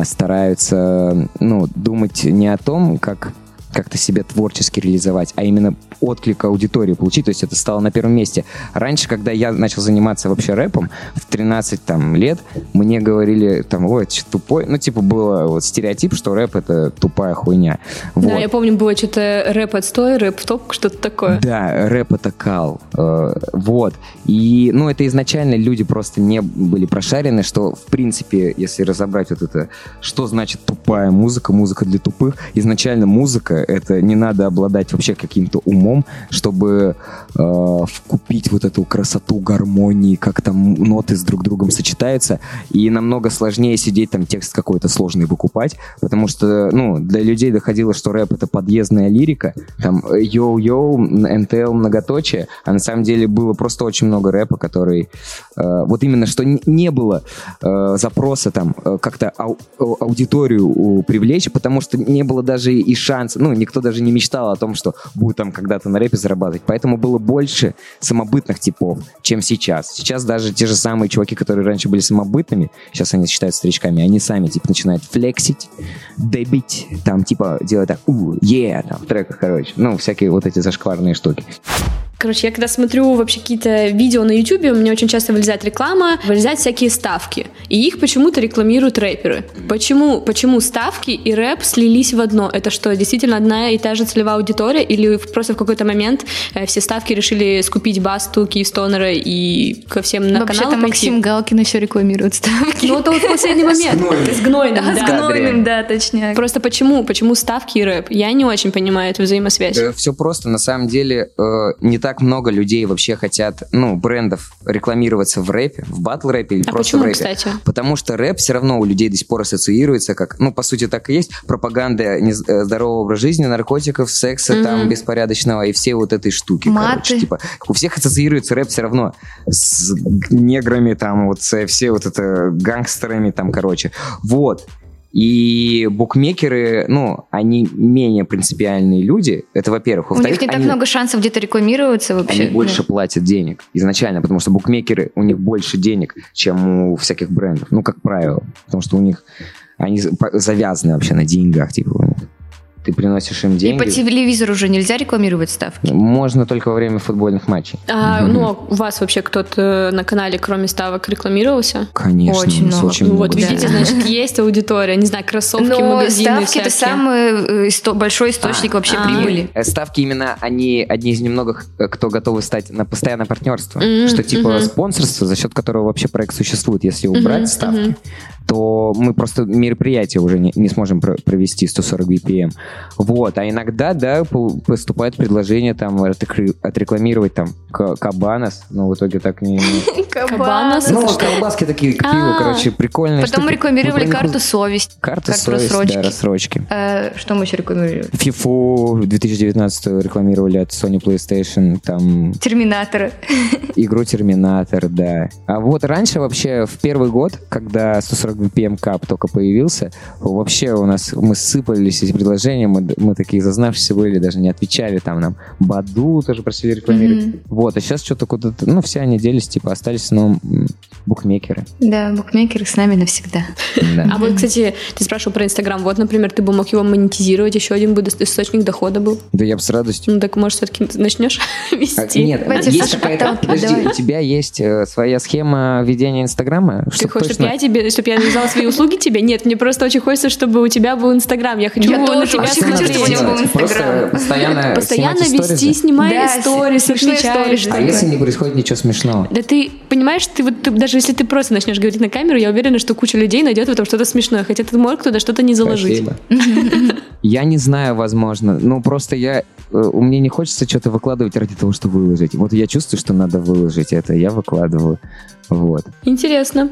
стараются ну, думать не о том, как как-то себя творчески реализовать, а именно отклик аудитории получить, то есть это стало на первом месте. Раньше, когда я начал заниматься вообще рэпом, в 13 там, лет, мне говорили, там, ой, это что тупой, ну, типа, было вот стереотип, что рэп — это тупая хуйня. Вот. Да, я помню, было что-то рэп отстой, рэп в топ, что-то такое. Да, рэп это кал. Э, Вот. И, ну, это изначально люди просто не были прошарены, что, в принципе, если разобрать вот это, что значит тупая музыка, музыка для тупых, изначально музыка, это не надо обладать вообще каким-то умом, чтобы э, вкупить вот эту красоту гармонии, как там ноты с друг другом сочетаются, и намного сложнее сидеть там текст какой-то сложный выкупать, потому что, ну, для людей доходило, что рэп это подъездная лирика, там йоу-йоу, НТЛ многоточие, а на самом деле было просто очень много рэпа, который э, вот именно что не было э, запроса там э, как-то ау- ау- аудиторию у- привлечь, потому что не было даже и шанса, ну, никто даже не мечтал о том, что будет там когда-то на рэпе зарабатывать, поэтому было больше самобытных типов, чем сейчас. Сейчас даже те же самые чуваки, которые раньше были самобытными, сейчас они считаются старичками, они сами, типа, начинают флексить, дебить, там, типа, делать так, у, е, там, в треках, короче, ну, всякие вот эти зашкварные штуки. Короче, я когда смотрю вообще какие-то видео на YouTube, у меня очень часто вылезает реклама, вылезают всякие ставки. И их почему-то рекламируют рэперы. Почему, почему ставки и рэп слились в одно? Это что, действительно одна и та же целевая аудитория? Или в- просто в какой-то момент э, все ставки решили скупить Басту, Киевстонера и ко всем на Вообще-то пойти? Максим Галкин еще рекламирует ставки. Ну, это вот последний момент. С гнойным, Да, с да. гнойным, да, точняк. Просто почему? Почему ставки и рэп? Я не очень понимаю эту взаимосвязь. все просто. На самом деле, э, не так много людей вообще хотят, ну, брендов рекламироваться в рэпе, в батл-рэпе или А просто почему, в рэпе. кстати? Потому что рэп все равно у людей до сих пор ассоциируется как, ну, по сути, так и есть, пропаганда э, здорового образа жизни, наркотиков, секса там беспорядочного и все вот этой штуки. Маты. Короче, типа, у всех ассоциируется рэп все равно с неграми, там, вот со- все вот это гангстерами, там, короче. Вот. И букмекеры, ну, они менее принципиальные люди, это во-первых. У них не так они- много шансов где-то рекламироваться вообще. они больше платят денег изначально, потому что букмекеры, у них больше денег, чем у всяких брендов. Ну, как правило. Потому что у них, они завязаны вообще на деньгах, типа, у них. Ты приносишь им И деньги. по телевизору уже нельзя рекламировать ставки. Можно только во время футбольных матчей. А, ну, а у вас вообще кто-то на канале, кроме ставок, рекламировался? Конечно, Очень много. очень Ну, много. вот видите, Да. значит, есть аудитория, не знаю, кроссовки, Но магазины ставки это самый э, исто- большой источник вообще а. прибыли. Э, Ставки именно они одни из немногих, э, кто готовы стать на постоянное партнерство. Мгм, что типа мгм. спонсорство, за счет которого вообще проект существует. Если убрать Мгм, ставки, мгм. То мы просто мероприятие уже не, не сможем про- провести 140 BPM. Вот. А иногда, да, по- поступает предложение там отрекламировать там ка- Кабанос, но в итоге так не... Кабанос? Ну, колбаски такие к пиву, А. короче, прикольные Потом рекламировали карту совесть. Карта Карту совесть, да, рассрочки. Э, Что мы еще рекламировали? FIFA 2019 рекламировали от Sony PlayStation, там Терминатора. игру Терминатор, да. А вот раньше вообще в первый год, когда 140 Cup только появился, вообще у нас мы сыпались эти предложения, мы, мы такие зазнавшиеся были, даже не отвечали там нам. Баду тоже просили рекламировать. Мгм. Вот, а сейчас что-то куда-то, ну, все они делись, типа, остались, но м, букмекеры. Да, букмекеры с нами навсегда. Да. А вот, кстати, ты спрашивал про Инстаграм. Вот, например, ты бы мог его монетизировать, еще один бы источник дохода был. Да я бы с радостью. Ну так, может, все-таки начнешь А, вести? Нет, Давайте, есть какая-то... Подожди, у тебя есть э, своя схема ведения Инстаграма? Ты хочешь, чтобы я тебе, чтобы я навязала свои услуги тебе? Нет, мне просто очень хочется, чтобы у тебя был Инстаграм. Я хочу Я на тоже тебя хочу, чтобы у него был Инстаграм. постоянно Постоянно вести, снимай Да, сторис, сторис. А если не происходит ничего смешного? Да ты понимаешь, ты вот ты- даже если ты просто начнешь говорить на камеру, я уверена, что куча людей найдет в этом что-то смешное, хотя ты мог туда что-то не заложить. Я не знаю, возможно. Ну, просто я... э, У меня не хочется что-то выкладывать ради того, чтобы выложить. Вот я чувствую, что надо выложить это, я выкладываю. Вот. Интересно.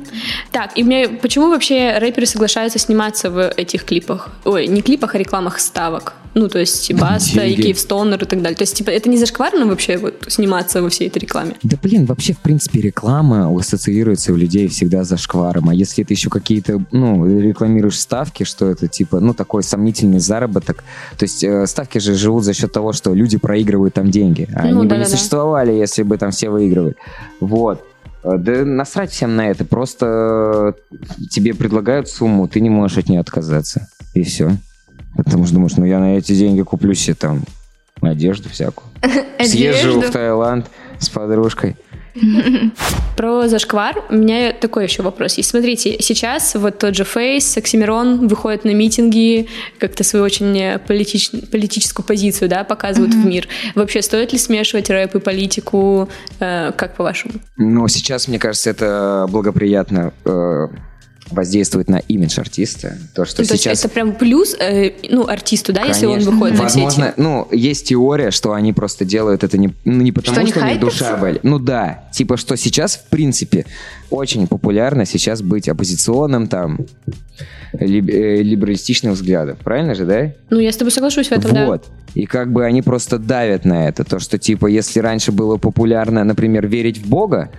Так, и мне почему вообще рэперы соглашаются сниматься в этих клипах? Ой, не клипах, а рекламах ставок. Ну, то есть Баста и Деньги. Киевстонер и так далее. То есть, типа, это не зашкварно вообще вот сниматься во всей этой рекламе? Да блин, вообще, в принципе, реклама ассоциируется у людей всегда за шкваром. А если ты еще какие-то, ну, рекламируешь ставки, что это типа, ну, такой сомнительный заработок. То есть э, ставки же живут за счет того, что люди проигрывают там деньги. А Ну, они бы не существовали, если бы там все выигрывали. Вот. Э, Да насрать всем на это. Просто э, тебе предлагают сумму, ты не можешь от нее отказаться. И все. Потому что думаешь, ну я на эти деньги куплю себе там одежду всякую. Съезжу в. Таиланд с подружкой. Про зашквар у меня такой еще вопрос есть. Смотрите, сейчас вот тот же Фейс, Оксимирон выходит на митинги, как-то свою очень э, политич- политическую позицию, да, показывают в мир. Вообще, стоит ли смешивать рэп и политику? Э, как по-вашему? Но сейчас, мне кажется, это благоприятно э, воздействует на имидж артиста. То, что Ну, то сейчас... это прям плюс, э, ну, артисту, да, если он Конечно. выходит на Возможно, эти... ну, есть теория, что они просто делают это не, ну, не потому, Что что, они у них душа болит. Ну да, типа, что сейчас, в принципе, очень популярно сейчас быть оппозиционным, там, либ- э, либералистичных взглядов. Правильно же, да? Ну, я с тобой соглашусь в этом, да. вот. И как бы они просто давят на это. То, что, типа, если раньше было популярно, например, верить в Бога,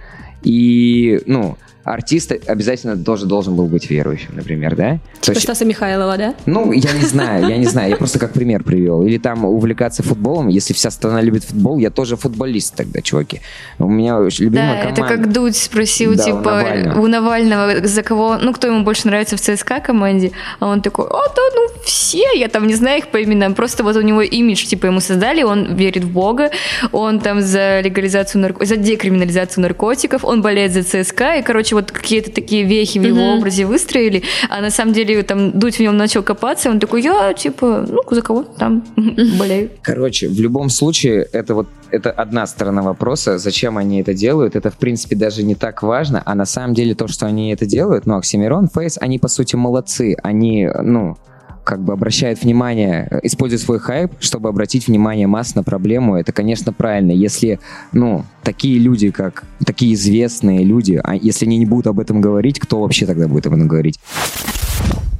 и, ну, артист обязательно тоже должен был быть верующим, например, да? Типа есть- Стаса Михайлова, да? ну, я не знаю, я не знаю, я просто как пример привел. Или там увлекаться футболом, если вся страна любит футбол, я тоже футболист тогда, чуваки. У меня любимая Да, это команда. как Дудь спросил, типа, у Навального, за кого, ну, кто ему больше нравится в ЦСКА команде, а он такой, о, да, ну, все, я там не знаю их по именам, просто вот у него имидж, типа, ему создали, он верит в Бога, он там за легализацию, нарко... за декриминализацию наркотиков, он болеет за ЦСКА, и, короче, вот какие-то такие вехи в его Мгм. образе выстроили, а на самом деле там Дудь в нем начал копаться, он такой, я, типа, ну, за кого там болею. Короче, в любом случае, это вот это одна сторона вопроса, зачем они это делают, это, в принципе, даже не так важно, а на самом деле то, что они это делают, ну, Оксимирон, Фейс, они, по сути, молодцы, они, ну, как бы обращают внимание, э, используют свой хайп, чтобы обратить внимание масс на проблему, это, конечно, правильно. Если, ну, такие люди, как такие известные люди, а если они не будут об этом говорить, кто вообще тогда будет об этом говорить?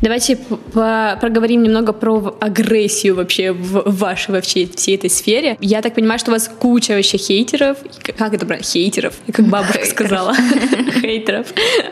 Давайте проговорим немного про агрессию вообще в вашей во всей, всей этой сфере. Я так понимаю, что у вас куча вообще хейтеров. Как это брать? Хейтеров, как бабушка сказала. Хейтеров.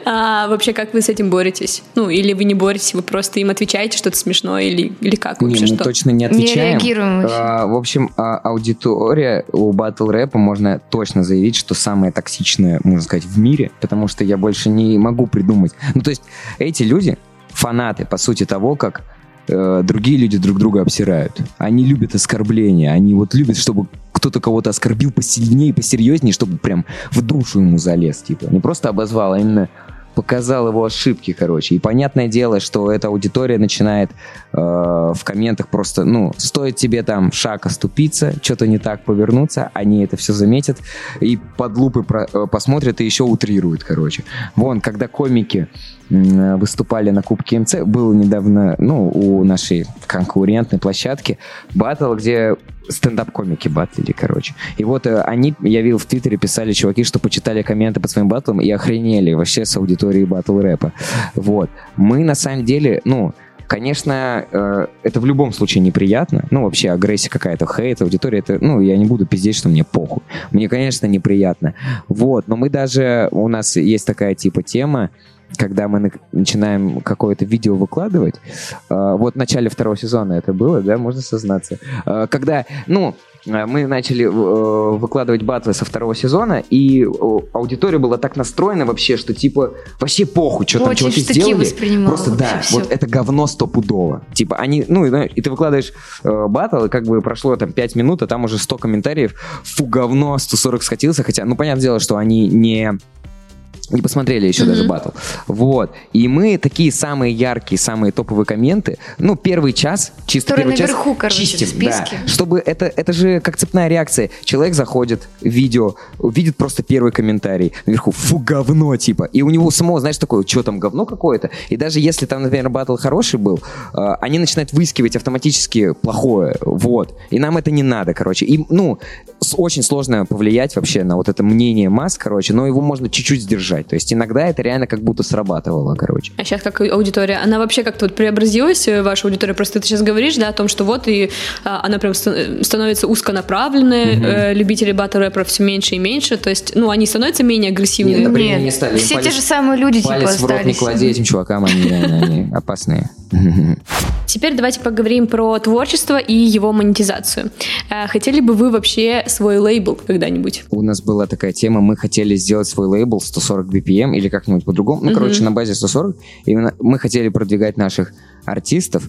А вообще, как вы с этим боретесь? Ну, или вы не боретесь, вы просто им отвечаете что-то смешное, или, или как Не, вообще мы что? точно не Не отвечаем. реагируем вообще. А, в общем, а, аудитория у батл рэпа можно точно заявить, что самая токсичная, можно сказать, в мире, потому что я больше не могу придумать. Ну, то есть эти люди фанаты, по сути, того, как э, другие люди друг друга обсирают. Они любят оскорбления, они вот любят, чтобы кто-то кого-то оскорбил посильнее, посерьезнее, чтобы прям в душу ему залез, типа. Не просто обозвал, а именно показал его ошибки, короче. И понятное дело, что эта аудитория начинает э, в комментах просто, ну, стоит тебе там шаг оступиться, что-то не так повернуться, они это все заметят и под лупы про- э, посмотрят и еще утрируют, короче. Вон, когда комики м, выступали на Кубке МЦ, был недавно, ну, у нашей конкурентной площадки батл, где стендап-комики батлили, короче. И вот э, они, я видел в Твиттере, писали чуваки, что почитали комменты под своим батлом и охренели вообще с аудиторией батл рэпа. Вот. Мы на самом деле, ну, Конечно, э, это в любом случае неприятно. Ну, вообще, агрессия какая-то, хейт, аудитория, это, ну, я не буду пиздеть, что мне похуй. Мне, конечно, неприятно. Вот, но мы даже, у нас есть такая типа тема, когда мы на- начинаем какое-то видео выкладывать, э, вот в начале второго сезона это было, да, можно сознаться, Э, когда, ну, э, мы начали э, выкладывать батлы со второго сезона, и аудитория была так настроена вообще, что типа вообще похуй, что там чуваки штыки сделали. Просто да, всё. вот это говно стопудово. Типа они, ну, и ты выкладываешь э, батл, и как бы прошло там 5 минут, а там уже 100 комментариев, фу, говно, 140 скатился, хотя, ну, понятное дело, что они не не посмотрели еще даже батл. Вот. И мы такие самые яркие, самые топовые комменты, ну, первый час, чисто Которые первый час наверху, короче, в чистим, списке. да. Чтобы это, это же как цепная реакция. Человек заходит в видео, видит просто первый комментарий наверху, фу, говно, типа. И у него самого, знаешь, такое, что там, говно какое-то? И даже если там, например, батл хороший был, э, они начинают выискивать автоматически плохое, вот. И нам это не надо, короче. И, ну, очень сложно повлиять вообще на вот это мнение масс, короче, но его можно чуть-чуть сдержать. То есть иногда это реально как будто срабатывало, короче. А сейчас как аудитория, она вообще как-то вот преобразилась, э, ваша аудитория? Просто ты сейчас говоришь, да, о том, что вот и а, она прям ста- становится узконаправленной, э, любителей батл рэпера все меньше и меньше, то есть, ну, они становятся менее агрессивными. Нет, например, Нет, не стали. все Палец- те же самые люди типа Палец в рот не остались. клади этим чувакам, они опасные. Теперь давайте поговорим про творчество и его монетизацию. Э, Хотели бы вы вообще свой лейбл когда-нибудь? У нас была такая тема, мы хотели сделать свой лейбл 140 BPM или как-нибудь по-другому. Ну, короче, на базе 140. Именно мы хотели продвигать наших артистов.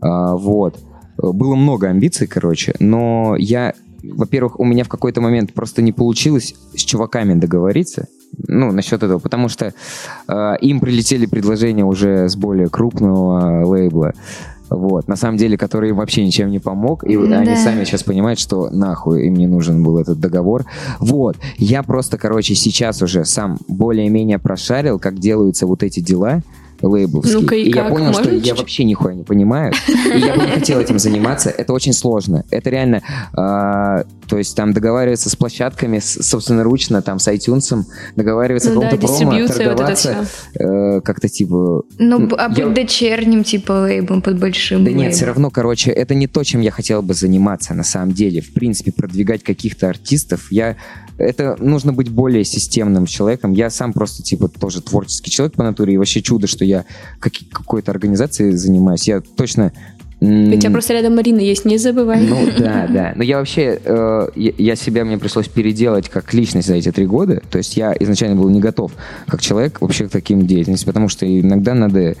А, вот. Было много амбиций, короче, но я, во-первых, у меня в какой-то момент просто не получилось с чуваками договориться. Ну, насчет этого, потому что э, им прилетели предложения уже с более крупного лейбла. Вот, на самом деле, который им вообще ничем не помог, и Да. они сами сейчас понимают, что нахуй им не нужен был этот договор. Вот, я просто, короче, сейчас уже сам более-менее прошарил, как делаются вот эти дела лейбловские. Ну-ка, и я как? понял, что Можно я чуть-чуть? вообще нихуя не понимаю. И я бы не хотел этим заниматься. Это очень сложно. Это реально, а, то есть там договариваться с площадками, с- собственноручно, там с iTunes, договариваться Ну о да, промо, дистрибьюция, вот это торговаться, э, как-то типа... Ну, а Я- под дочерним, типа, лейблом, под большим Да нет, лейблом. все равно, короче, это не то, чем я хотел бы заниматься на самом деле. В принципе, продвигать каких-то артистов, я... Это нужно быть более системным человеком. Я сам просто, типа, тоже творческий человек по натуре, и вообще чудо, что я каки- какой-то организацией занимаюсь. Я точно... У тебя просто рядом Марина есть, не забывай. Ну да, да. Но я вообще, э, я, себя мне пришлось переделать как личность за эти три года. То есть я изначально был не готов как человек вообще к таким деятельности, потому что иногда надо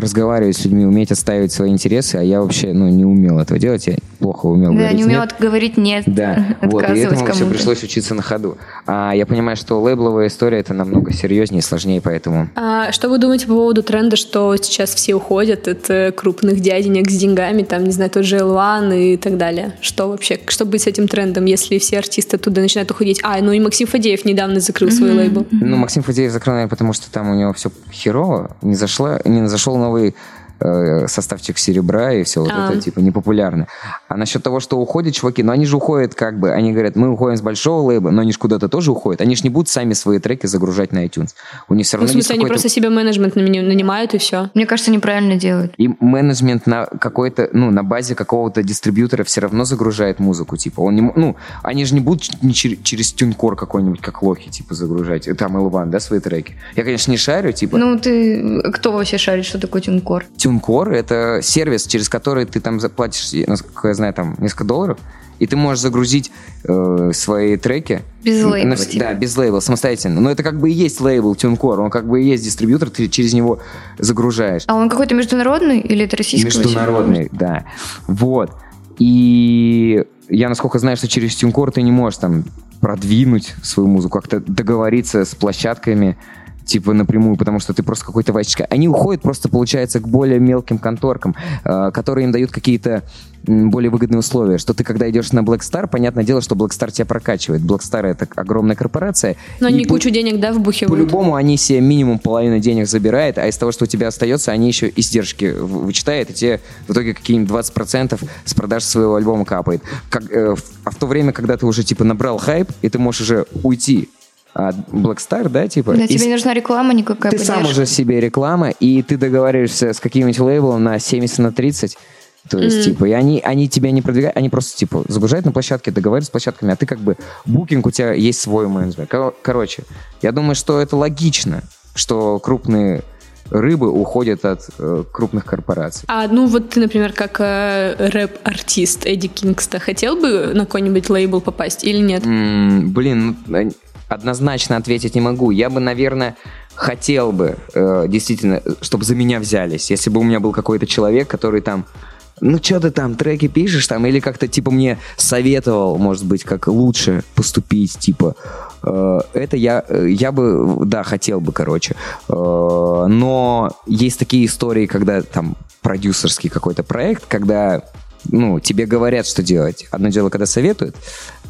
разговаривать с людьми, уметь отстаивать свои интересы, а я вообще, ну, не умел этого делать, я плохо умел Да, говорить не умел «нет». говорить нет, Да, вот, и этому все пришлось учиться на ходу. А я понимаю, что лейбловая история это намного серьезнее и сложнее, поэтому... А что вы думаете по поводу тренда, что сейчас все уходят от крупных дяденек с деньгами, там, не знаю, тот же L1 и так далее? Что вообще, что быть с этим трендом, если все артисты оттуда начинают уходить? А, ну и Максим Фадеев недавно закрыл свой лейбл. Ну, Максим Фадеев закрыл, наверное, потому что там у него все херово, не, зашла, не зашел новый новый э, составчик серебра и все вот А. это, типа, непопулярно. А насчет того, что уходят чуваки, ну, они же уходят как бы, они говорят, мы уходим с большого лейба, но они же куда-то тоже уходят. Они же не будут сами свои треки загружать на iTunes. У них все Ну, в равно смысле, они просто себе менеджмент нанимают и все. Мне кажется, неправильно делают. И менеджмент на какой-то, ну, на базе какого-то дистрибьютора все равно загружает музыку, типа, он не, ну, они же не будут не чер- через тюнкор какой-нибудь, как лохи, типа, загружать, э, там, L1, да, свои треки. Я, конечно, не шарю, типа, Ну, ты... Кто вообще шарит, что такое тюнкор? Тюнкор — это сервис, через который ты там заплатишь, насколько я знаю, там несколько долларов, и ты можешь загрузить э, свои треки. Без лейбла, на- типа. Да, без лейбла, самостоятельно. Но это как бы и есть лейбл Тюнкор, он как бы и есть дистрибьютор, ты через него загружаешь. А он какой-то международный или это российский? вообще? Международный, да. Вот. И я, насколько знаю, что через Тюнкор ты не можешь там продвинуть свою музыку, как-то договориться с площадками, типа напрямую, потому что ты просто какой-то вачечка. Они уходят просто, получается, к более мелким конторкам, э, которые им дают какие-то более выгодные условия, что ты, когда идешь на Black Star, понятное дело, что Black Star тебя прокачивает. Black Star — это огромная корпорация. Но они по- кучу денег, да, вбухивают? по-любому они себе минимум половину денег забирают, а из того, что у тебя остается, они еще издержки вычитают, и тебе в итоге какие-нибудь 20% с продаж своего альбома капает. Как, э, а в то время, когда ты уже типа набрал хайп, и ты можешь уже уйти от Black Star, да, типа. Да, и тебе не нужна реклама никакая. ты сам поддержка. уже себе реклама, и ты договариваешься с каким-нибудь лейблом на 70 на 30. То есть, типа, и они, они тебя не продвигают, они просто, типа, загружают на площадке, договариваются с площадками, а ты как бы, букинг у тебя есть свой менеджмент. Кор- Короче, я думаю, что это логично, что крупные рыбы уходят от э, крупных корпораций. А ну вот ты, например, как э, рэп-артист Эдди Кингста, хотел бы на какой-нибудь лейбл попасть или нет? М, блин, ну, однозначно ответить не могу. Я бы, наверное, хотел бы э, действительно, чтобы за меня взялись. Если бы у меня был какой-то человек, который там ну, что ты там, треки пишешь там, или как-то, типа, мне советовал, может быть, как лучше поступить, типа, э, это я, я бы, да, хотел бы, короче. Э, но есть такие истории, когда там продюсерский какой-то проект, когда ну, тебе говорят, что делать. Одно дело, когда советуют,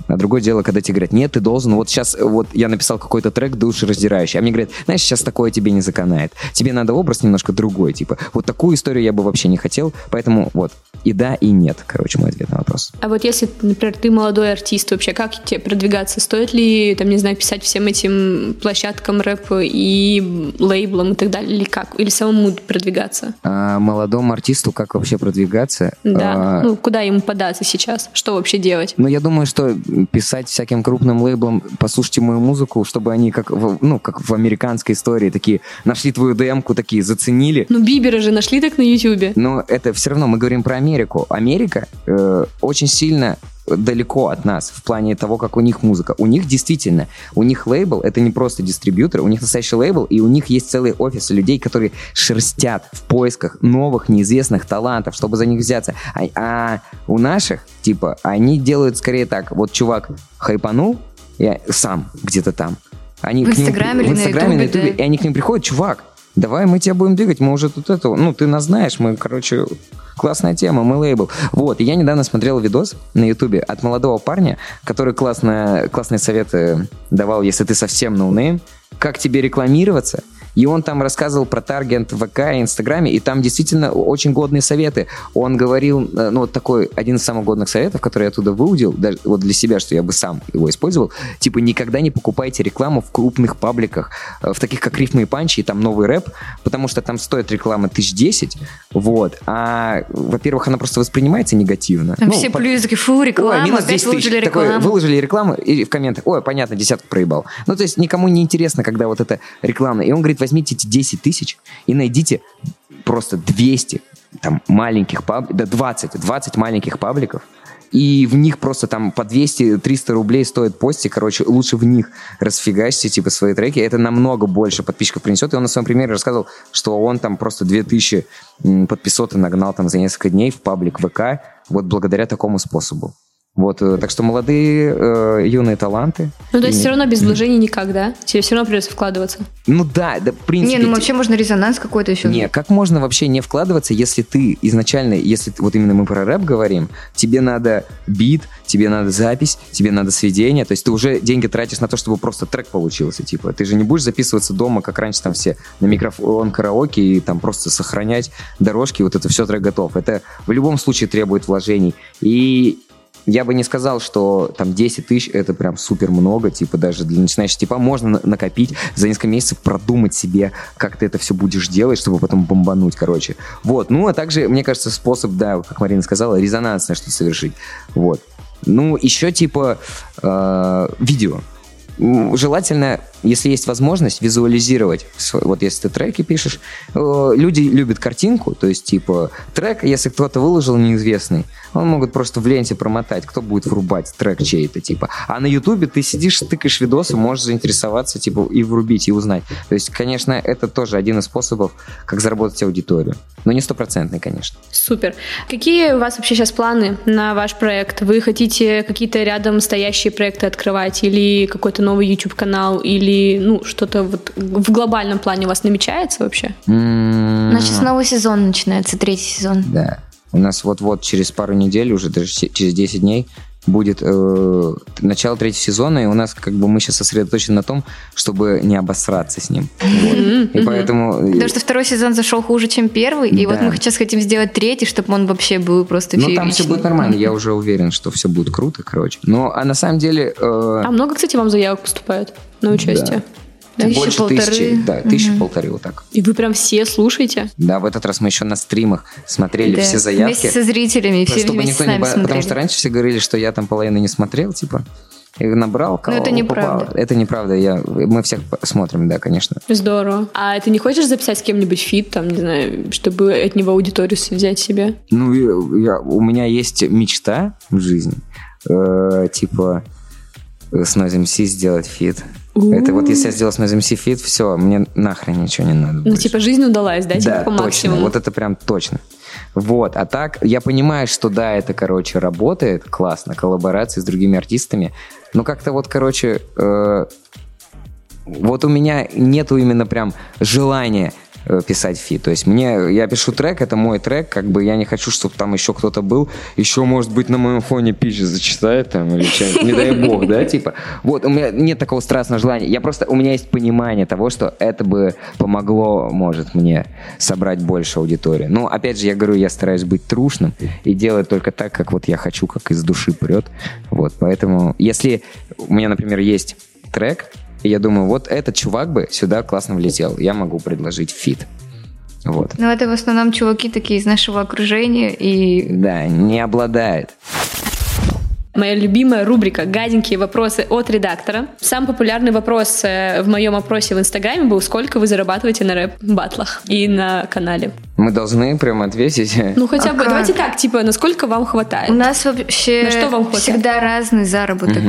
а другое дело, когда тебе говорят, нет, ты должен, вот сейчас, вот я написал какой-то трек душераздирающий, а мне говорят, знаешь, сейчас такое тебе не заканает. Тебе надо образ немножко другой, типа. Вот такую историю я бы вообще не хотел, поэтому вот и да, и нет, короче, мой ответ на вопрос. А вот если, например, ты молодой артист, вообще как тебе продвигаться? Стоит ли, там, не знаю, писать всем этим площадкам рэп и лейблам и так далее? Или как? Или самому продвигаться? А молодому артисту как вообще продвигаться? Да. А, Ну, куда ему податься сейчас? Что вообще делать? Ну, я думаю, что писать всяким крупным лейблам, послушайте мою музыку, чтобы они, как в, ну, как в американской истории, такие, нашли твою демку, такие, заценили. Ну, Бибера же нашли так на Ютубе. Но это все равно мы говорим про Америку. Америка э, очень сильно далеко от нас в плане того, как у них музыка. У них действительно, у них лейбл, это не просто дистрибьютор, у них настоящий лейбл, и у них есть целые офисы людей, которые шерстят в поисках новых, неизвестных талантов, чтобы за них взяться. А, а у наших, типа, они делают скорее так, вот чувак хайпанул, я сам где-то там. Они В Инстаграме или на Инстаграме, на Ютубе, Ютубе, да. и они к ним приходят, чувак, давай мы тебя будем двигать, мы уже тут это, ну, ты нас знаешь, мы, короче, классная тема, мы лейбл. Вот, и я недавно смотрел видос на Ютубе от молодого парня, который классно, классные советы давал, если ты совсем ноунейм, как тебе рекламироваться, и он там рассказывал про таргет в ВК и Инстаграме, и там действительно очень годные советы. Он говорил, э, ну, вот такой, один из самых годных советов, который я оттуда выудил, даже вот для себя, что я бы сам его использовал, типа, никогда не покупайте рекламу в крупных пабликах, э, в таких как Рифмы и Панчи, и там новый рэп, потому что там стоит реклама тысяч десять, вот, а, во-первых, она просто воспринимается негативно. Там Ну, все по- плюсы такие, фу, реклама, Ой, минус опять 10 тысяч. выложили Такой, рекламу. выложили рекламу и в комментах, ой, понятно, десятку проебал. Ну, то есть никому не интересно, когда вот это реклама. И он говорит, возьмите эти 10 тысяч и найдите просто 200 там маленьких пабликов, да 20, 20 маленьких пабликов, и в них просто там по 200-300 рублей стоит постик, короче, лучше в них расфигачьте, типа, свои треки, это намного больше подписчиков принесет, и он на своем примере рассказывал, что он там просто 2000 м, подписоты нагнал там за несколько дней в паблик ВК, вот благодаря такому способу. Вот, э, так что молодые э, юные таланты. Ну, то есть И- все равно без вложений никак, да? Тебе все равно придется вкладываться. Ну да, да, в принципе. Не, ну вообще можно резонанс какой-то еще. Не, как можно вообще не вкладываться, если ты изначально, если вот именно мы про рэп говорим, тебе надо бит, тебе надо запись, тебе надо сведение, то есть ты уже деньги тратишь на то, чтобы просто трек получился, типа, ты же не будешь записываться дома, как раньше там все на микрофон караоке и там просто сохранять дорожки, вот это все трек готов. Это в любом случае требует вложений. И я бы не сказал, что там 10 тысяч это прям супер много, типа даже для начинающих типа можно на- накопить за несколько месяцев, продумать себе, как ты это все будешь делать, чтобы потом бомбануть, короче. Вот, ну а также, мне кажется, способ, да, как Марина сказала, резонансное что-то совершить. Вот. Ну, еще типа э, видео. Желательно, если есть возможность, визуализировать. Вот если ты треки пишешь, э, люди любят картинку, то есть типа трек, если кто-то выложил неизвестный, он могут просто в ленте промотать, кто будет врубать трек чей-то, типа. А на Ютубе ты сидишь, тыкаешь видосы, можешь заинтересоваться, типа, и врубить, и узнать. То есть, конечно, это тоже один из способов, как заработать аудиторию. Но не стопроцентный, конечно. Супер. Какие у вас вообще сейчас планы на ваш проект? Вы хотите какие-то рядом стоящие проекты открывать или какой-то новый YouTube-канал, или ну что-то вот в глобальном плане у вас намечается вообще? М, У нас сейчас новый сезон начинается, третий сезон. Да. У нас вот-вот через пару недель, уже даже через 10 дней, будет э, начало третьего сезона, и у нас как бы мы сейчас сосредоточены на том, чтобы не обосраться с ним. Вот. И поэтому... э, Потому что второй сезон зашел хуже, чем первый, и вот мы сейчас хотим сделать третий, чтобы он вообще был просто Ну, там все будет нормально, я уже уверен, что все будет круто, короче. Но, а на самом деле... э, А много, кстати, вам заявок поступает на участие? Тысячи, больше полторы. тысячи, да, тысячи полторы вот так. И вы прям все слушаете? Да, в этот раз мы еще на стримах смотрели Да, все заявки. Вместе со зрителями, все чтобы вместе никто с не нами бо- смотрели. Потому что раньше все говорили, что я там половину не смотрел, типа. И набрал, Но кого это неправда. попало. Это неправда. Я, мы всех смотрим, да, конечно. Здорово. А ты не хочешь записать с кем-нибудь фит, там, не знаю, чтобы от него аудиторию взять себе? Ну, я- я- у меня есть мечта в жизни, э, типа э, с Noize MC сделать фит. Это вот если я сделал с MC фит, все, мне нахрен ничего не надо Ну, типа, жизнь удалась, да, типа, по максимуму? Вот это прям точно. Вот, а так, я понимаю, что да, это, короче, работает классно, коллаборации с другими артистами, но как-то вот, короче, э, вот у меня нету именно прям желания писать фит. То есть мне, я пишу трек, это мой трек, как бы я не хочу, чтобы там еще кто-то был, еще, может быть, на моем фоне пич зачитает там или что-нибудь, не дай бог, да, типа. Вот, у меня нет такого страстного желания. Я просто, у меня есть понимание того, что это бы помогло, может, мне собрать больше аудитории. Но, опять же, я говорю, я стараюсь быть трушным и делать только так, как вот я хочу, как из души прет. Вот, поэтому, если у меня, например, есть трек, и я думаю, вот этот чувак бы сюда классно влетел, я могу предложить фит. Вот. Но это в основном чуваки такие из нашего окружения, и Да, не обладает. Моя любимая рубрика «Гаденькие вопросы от редактора». Самый популярный вопрос э, в моем опросе в Инстаграме был «Сколько вы зарабатываете на рэп-батлах и на канале?» Мы должны прямо ответить. Ну, хотя А бы, как? давайте так, типа, насколько вам хватает? у нас вообще На что вам хватает? всегда разный заработок.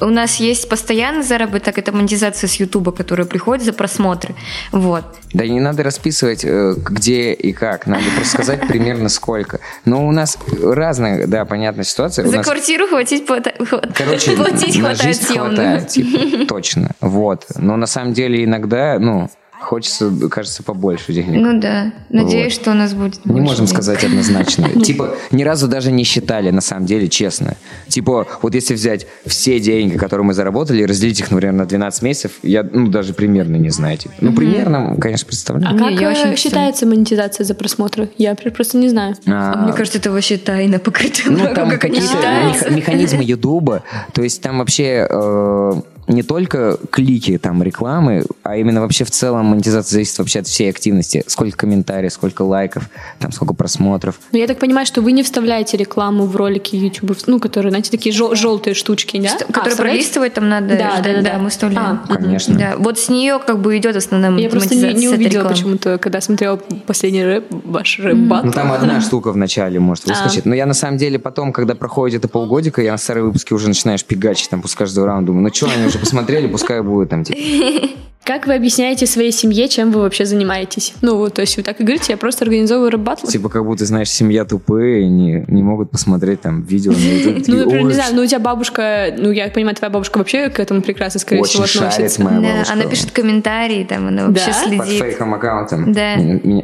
У нас есть постоянный заработок, это монетизация с Ютуба, которая приходит за просмотры. Вот. Да не надо расписывать, э, где и как. Надо просто сказать примерно сколько. Но у нас разная, да, понятная ситуация. За квартиру хватить, хват- короче, платить на хватает жизнь хватает, типа, точно. Вот. Но на самом деле иногда, ну, хочется, кажется, побольше денег. Ну да. Надеюсь, Вот. что у нас будет Не больше можем денег. сказать однозначно. Типа, ни разу даже не считали, на самом деле, честно. Типа, вот если взять все деньги, которые мы заработали, и разделить их, например, на 12 месяцев, я, ну, даже примерно не знаю. Типа. Ну, примерно, конечно, представляю. А Не, как я э, вообще не считается монетизация за просмотры? Я просто не знаю. А мне кажется, это вообще тайна покрытая Ну, там какие-то механизмы Ютуба, то есть там вообще э, не только клики, там, рекламы, а именно вообще в целом монетизация зависит вообще от всей активности. Сколько комментариев, сколько лайков, там, сколько просмотров. Но я так понимаю, что вы не вставляете рекламу в ролики YouTube, ну, которые, знаете, такие жел- желтые штучки, да? Что- А, Которые пролистывать там надо. Да, ждать. да, да, да. мы вставляем. А, Конечно. Да, вот с нее как бы идет основная Я просто не, не монетизация, увидела почему-то, когда смотрела последний рэп, ваш рэп-бат. Ну, там одна штука в начале может выскочить. Но я, на самом деле, потом, когда проходит это полгодика, я на старые выпуски уже начинаешь пигачить там после каждого раунда. Думаю, ну что, они уже посмотрели, пускай будет там, типа. Как вы объясняете своей семье, чем вы вообще занимаетесь? Ну, вот, то есть вы так и говорите, я просто организовываю рэп-батлы? Типа, как будто, знаешь, семья тупые, не, не могут посмотреть там видео на YouTube. Ну, например, «Ой, не знаю, ну у тебя бабушка, ну я понимаю, твоя бабушка вообще к этому прекрасно, скорее Очень всего, шарит относится. моя она пишет комментарии, там она вообще Да? Под следит. фейком аккаунтом. Да.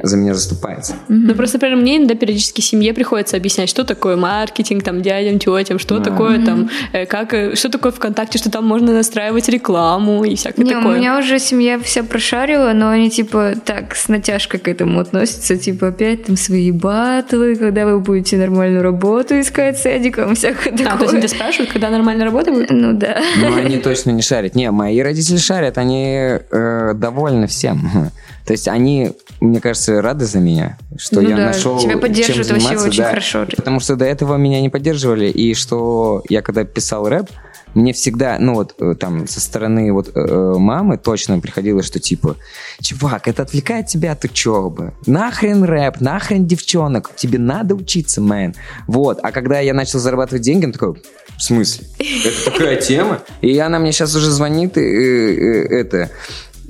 За меня заступается. Ну, просто, например, мне иногда периодически семье приходится объяснять, что такое маркетинг, там, дядям, тетям, что такое там, э, как, э, что такое ВКонтакте, что там можно настраивать рекламу и всякое Не, у такое. меня уже семья вся прошарила, но они типа так с натяжкой к этому относятся, типа опять там свои батлы, когда вы будете нормальную работу искать с Эдиком, всякое А, то есть такое. они тебя спрашивают, когда нормальная работа будет? Ну да. Но они точно не шарят. Не, мои родители шарят, они э, довольны всем. То есть они, мне кажется, рады за меня, что Ну я да, нашел тебя чем поддерживают вообще заниматься, очень да. хорошо. Потому что до этого меня не поддерживали, и что я когда писал рэп, мне всегда, ну вот э, там со стороны вот э, мамы точно приходило, что типа, чувак, это отвлекает тебя от учебы. Нахрен рэп, нахрен девчонок, тебе надо учиться, мэн. Вот, а когда я начал зарабатывать деньги, он такой, в смысле? Это такая тема? И она мне сейчас уже звонит, и, э, э, это...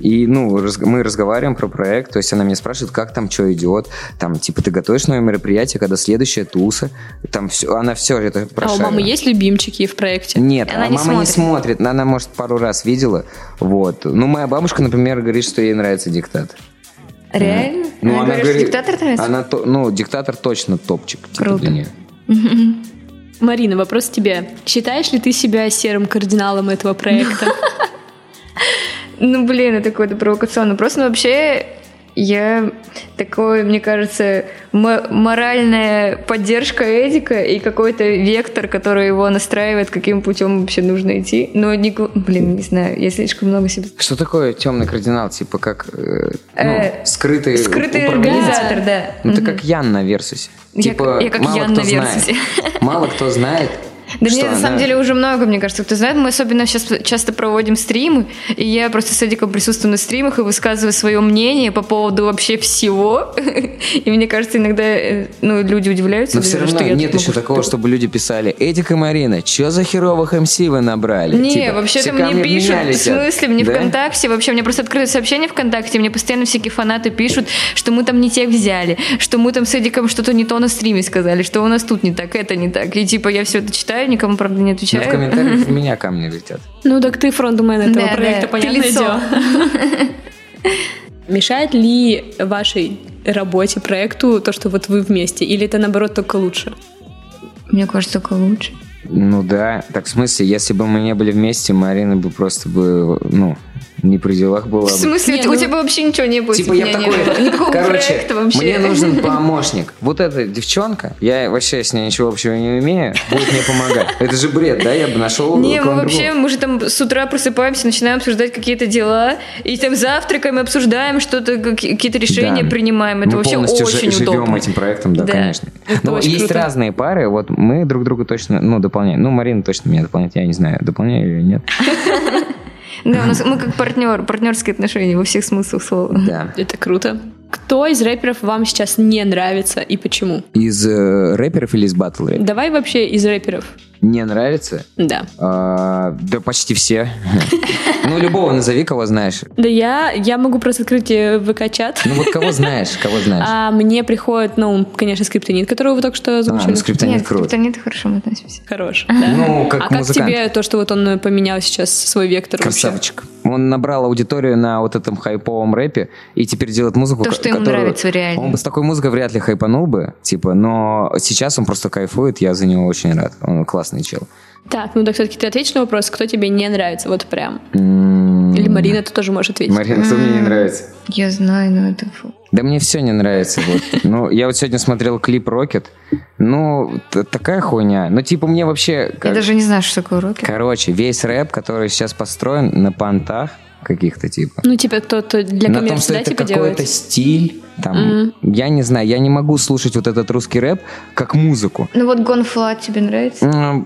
И, ну, раз- мы разговариваем про проект, то есть она меня спрашивает, как там, что идет, там, типа, ты готовишь новое мероприятие, когда следующая туса, там все, она все это А у прошарила. мамы есть любимчики в проекте? Нет, Она а не мама не смотрит. смотрит, она, может, пару раз видела, вот. Ну, моя бабушка, например, говорит, что ей нравится диктатор. Реально? Ну, она, говорит, что диктатор нравится? Она, ну, диктатор точно топчик. типа, Круто. для нее. Марина, вопрос тебе. Считаешь ли ты себя серым кардиналом этого проекта? Ну, блин, это какой-то провокационный вопрос. Но вообще я такой, мне кажется, мо- моральная поддержка Эдика и какой-то вектор, который его настраивает, каким путем вообще нужно идти. Но, не, блин, не знаю, я слишком много себе... Что такое темный кардинал? Типа как э, ну, Э, скрытый, Скрытый организатор, да. Ну, ты Мгм. как Ян на Версусе. Я Типа, как- я как мало Ян кто на знает. Версусе. Мало кто знает, Да Что на она- самом деле уже много, мне кажется, кто знает. Мы особенно сейчас часто проводим стримы, и я просто с Эдиком присутствую на стримах и высказываю свое мнение по поводу вообще всего. И мне кажется, иногда э, ну, люди удивляются, Но все равно что нет еще такого, чтобы люди писали Эдик и Марина, что за херовых МС вы набрали? Не, Типа, вообще все там ко мне мне пишут, меня в смысле, мне Да? ВКонтакте, вообще, мне просто открыли сообщение ВКонтакте, мне постоянно всякие фанаты пишут, что мы там не тех взяли, что мы там с Эдиком что-то не то на стриме сказали, что у нас тут не так, это не так. И типа я все это читаю, никому, правда, не Но отвечаю. в комментариях в меня камни летят. Ну так ты фронтмен этого Да, проекта, да, понятное лицо. дело. Мешает ли вашей работе, проекту то, что вот вы вместе? Или это наоборот только лучше? Мне кажется, только лучше. Ну да, так в смысле, если бы мы не были вместе, Марина бы просто бы, ну, не при делах была В смысле, Не, у ну- тебя вообще ничего не было? Типа я не такой. Никакого короче, проекта вообще. мне нужен помощник. Вот эта девчонка, я вообще с ней ничего общего не имею, будет мне помогать. Это же бред, да? Я бы нашел Не, мы вообще, мы же там с утра просыпаемся, начинаем обсуждать какие-то дела, и там завтракаем, обсуждаем что-то, какие- какие-то решения Да. принимаем. Это мы вообще полностью очень живем удобно. этим проектом, да, Да. конечно. Это Но очень есть круто. разные пары, вот мы друг друга точно, ну, дополняем. Ну, Марина точно меня дополняет, я не знаю, дополняю или нет. Да, у нас мы как партнер, партнерские отношения во всех смыслах слова. Да. Это круто. Кто из рэперов вам сейчас не нравится и почему? Из э, рэперов или из батл рэп? Давай вообще из рэперов. Не нравится? Да. А, да почти все. Ну, любого назови, кого знаешь. Да я, я могу просто открыть э, ВК-чат. Ну, вот кого знаешь, кого знаешь. А мне приходит, ну, конечно, скриптонит, которого вы только что А, озвучили. ну, скриптонит Нет, круто. скриптонит хорошо мы относимся. Хорош. да. Ну, как а как тебе то, что вот он э, поменял сейчас свой вектор? Красавчик. Он набрал аудиторию на вот этом хайповом рэпе и теперь делает музыку, То, что ему нравится реально. Он бы с такой музыкой вряд ли хайпанул бы, типа, но сейчас он просто кайфует, я за него очень рад. Он классный чел. Так, ну так все-таки ты ответишь на вопрос, кто тебе не нравится, вот прям. Или Марина, ты тоже можешь ответить. Марина, кто мне не нравится? Я знаю, но это... фу. Да мне все не нравится. Вот. Ну, я вот сегодня смотрел клип Рокет. Ну, т- такая хуйня. Ну, типа, мне вообще... Я как- даже не знаю, что такое роки. Короче, весь рэп, который сейчас построен на понтах каких-то, типа. Ну, типа, кто-то для на том, что да, это типа какой-то делает? стиль. Там, Я не знаю, я не могу слушать вот этот русский рэп как музыку. Ну вот Гон Флат тебе нравится?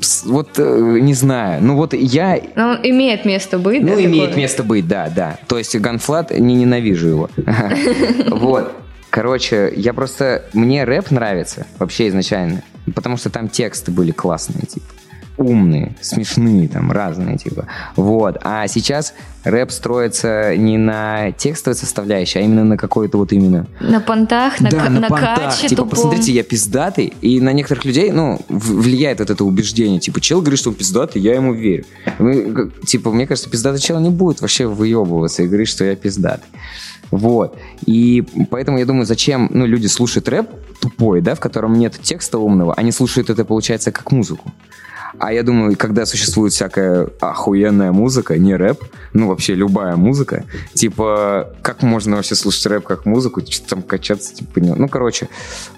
С- Вот, э, не знаю. Ну, вот я... Ну, он имеет место быть, Ну, да, имеет такое? место быть, да, да. То есть Ганфлат, не ненавижу его. Вот. Короче, я просто... Мне рэп нравится вообще изначально. Потому что там тексты были классные, типа. Умные, смешные, там, разные, типа. Вот. А сейчас рэп строится не на текстовой составляющей, а именно на какой-то вот именно На понтах, на, да, на, на понтах. каче Типа, тупом. посмотрите, я пиздатый. И на некоторых людей, ну, влияет вот это убеждение. Типа, чел говорит, что он пиздатый, я ему верю. Мы, типа, мне кажется, пиздатый чел не будет вообще выебываться и говорить, что я пиздатый. Вот. И поэтому я думаю, зачем, ну, люди слушают рэп тупой, да, в котором нет текста умного, они слушают это, получается, как музыку. А я думаю, когда существует всякая охуенная музыка, не рэп, ну вообще любая музыка, типа, как можно вообще слушать рэп как музыку, что-то там качаться, типа, не- ну короче,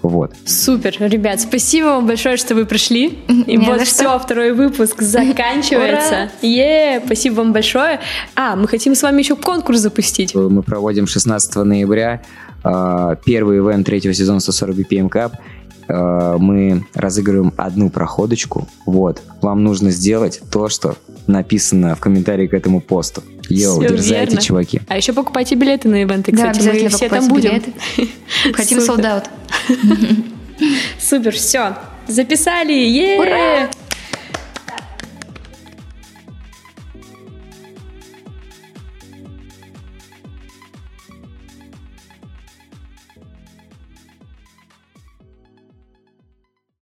вот. Супер, ребят, спасибо вам большое, что вы пришли. И Не вот что. все, второй выпуск заканчивается. Е, спасибо вам большое. А, мы хотим с вами еще конкурс запустить. Мы проводим 16 ноября э, первый ивент третьего сезона 140 BPM Cup. Э, Мы разыгрываем одну проходочку. Вот. Вам нужно сделать то, что написано в комментарии к этому посту. Йоу, дерзайте, верно. чуваки. А еще покупайте билеты на ивенты, Да, кстати, мы обязательно все покупайте там будем. билеты. Хотим солдат. Супер, все. Записали! Е! Ура!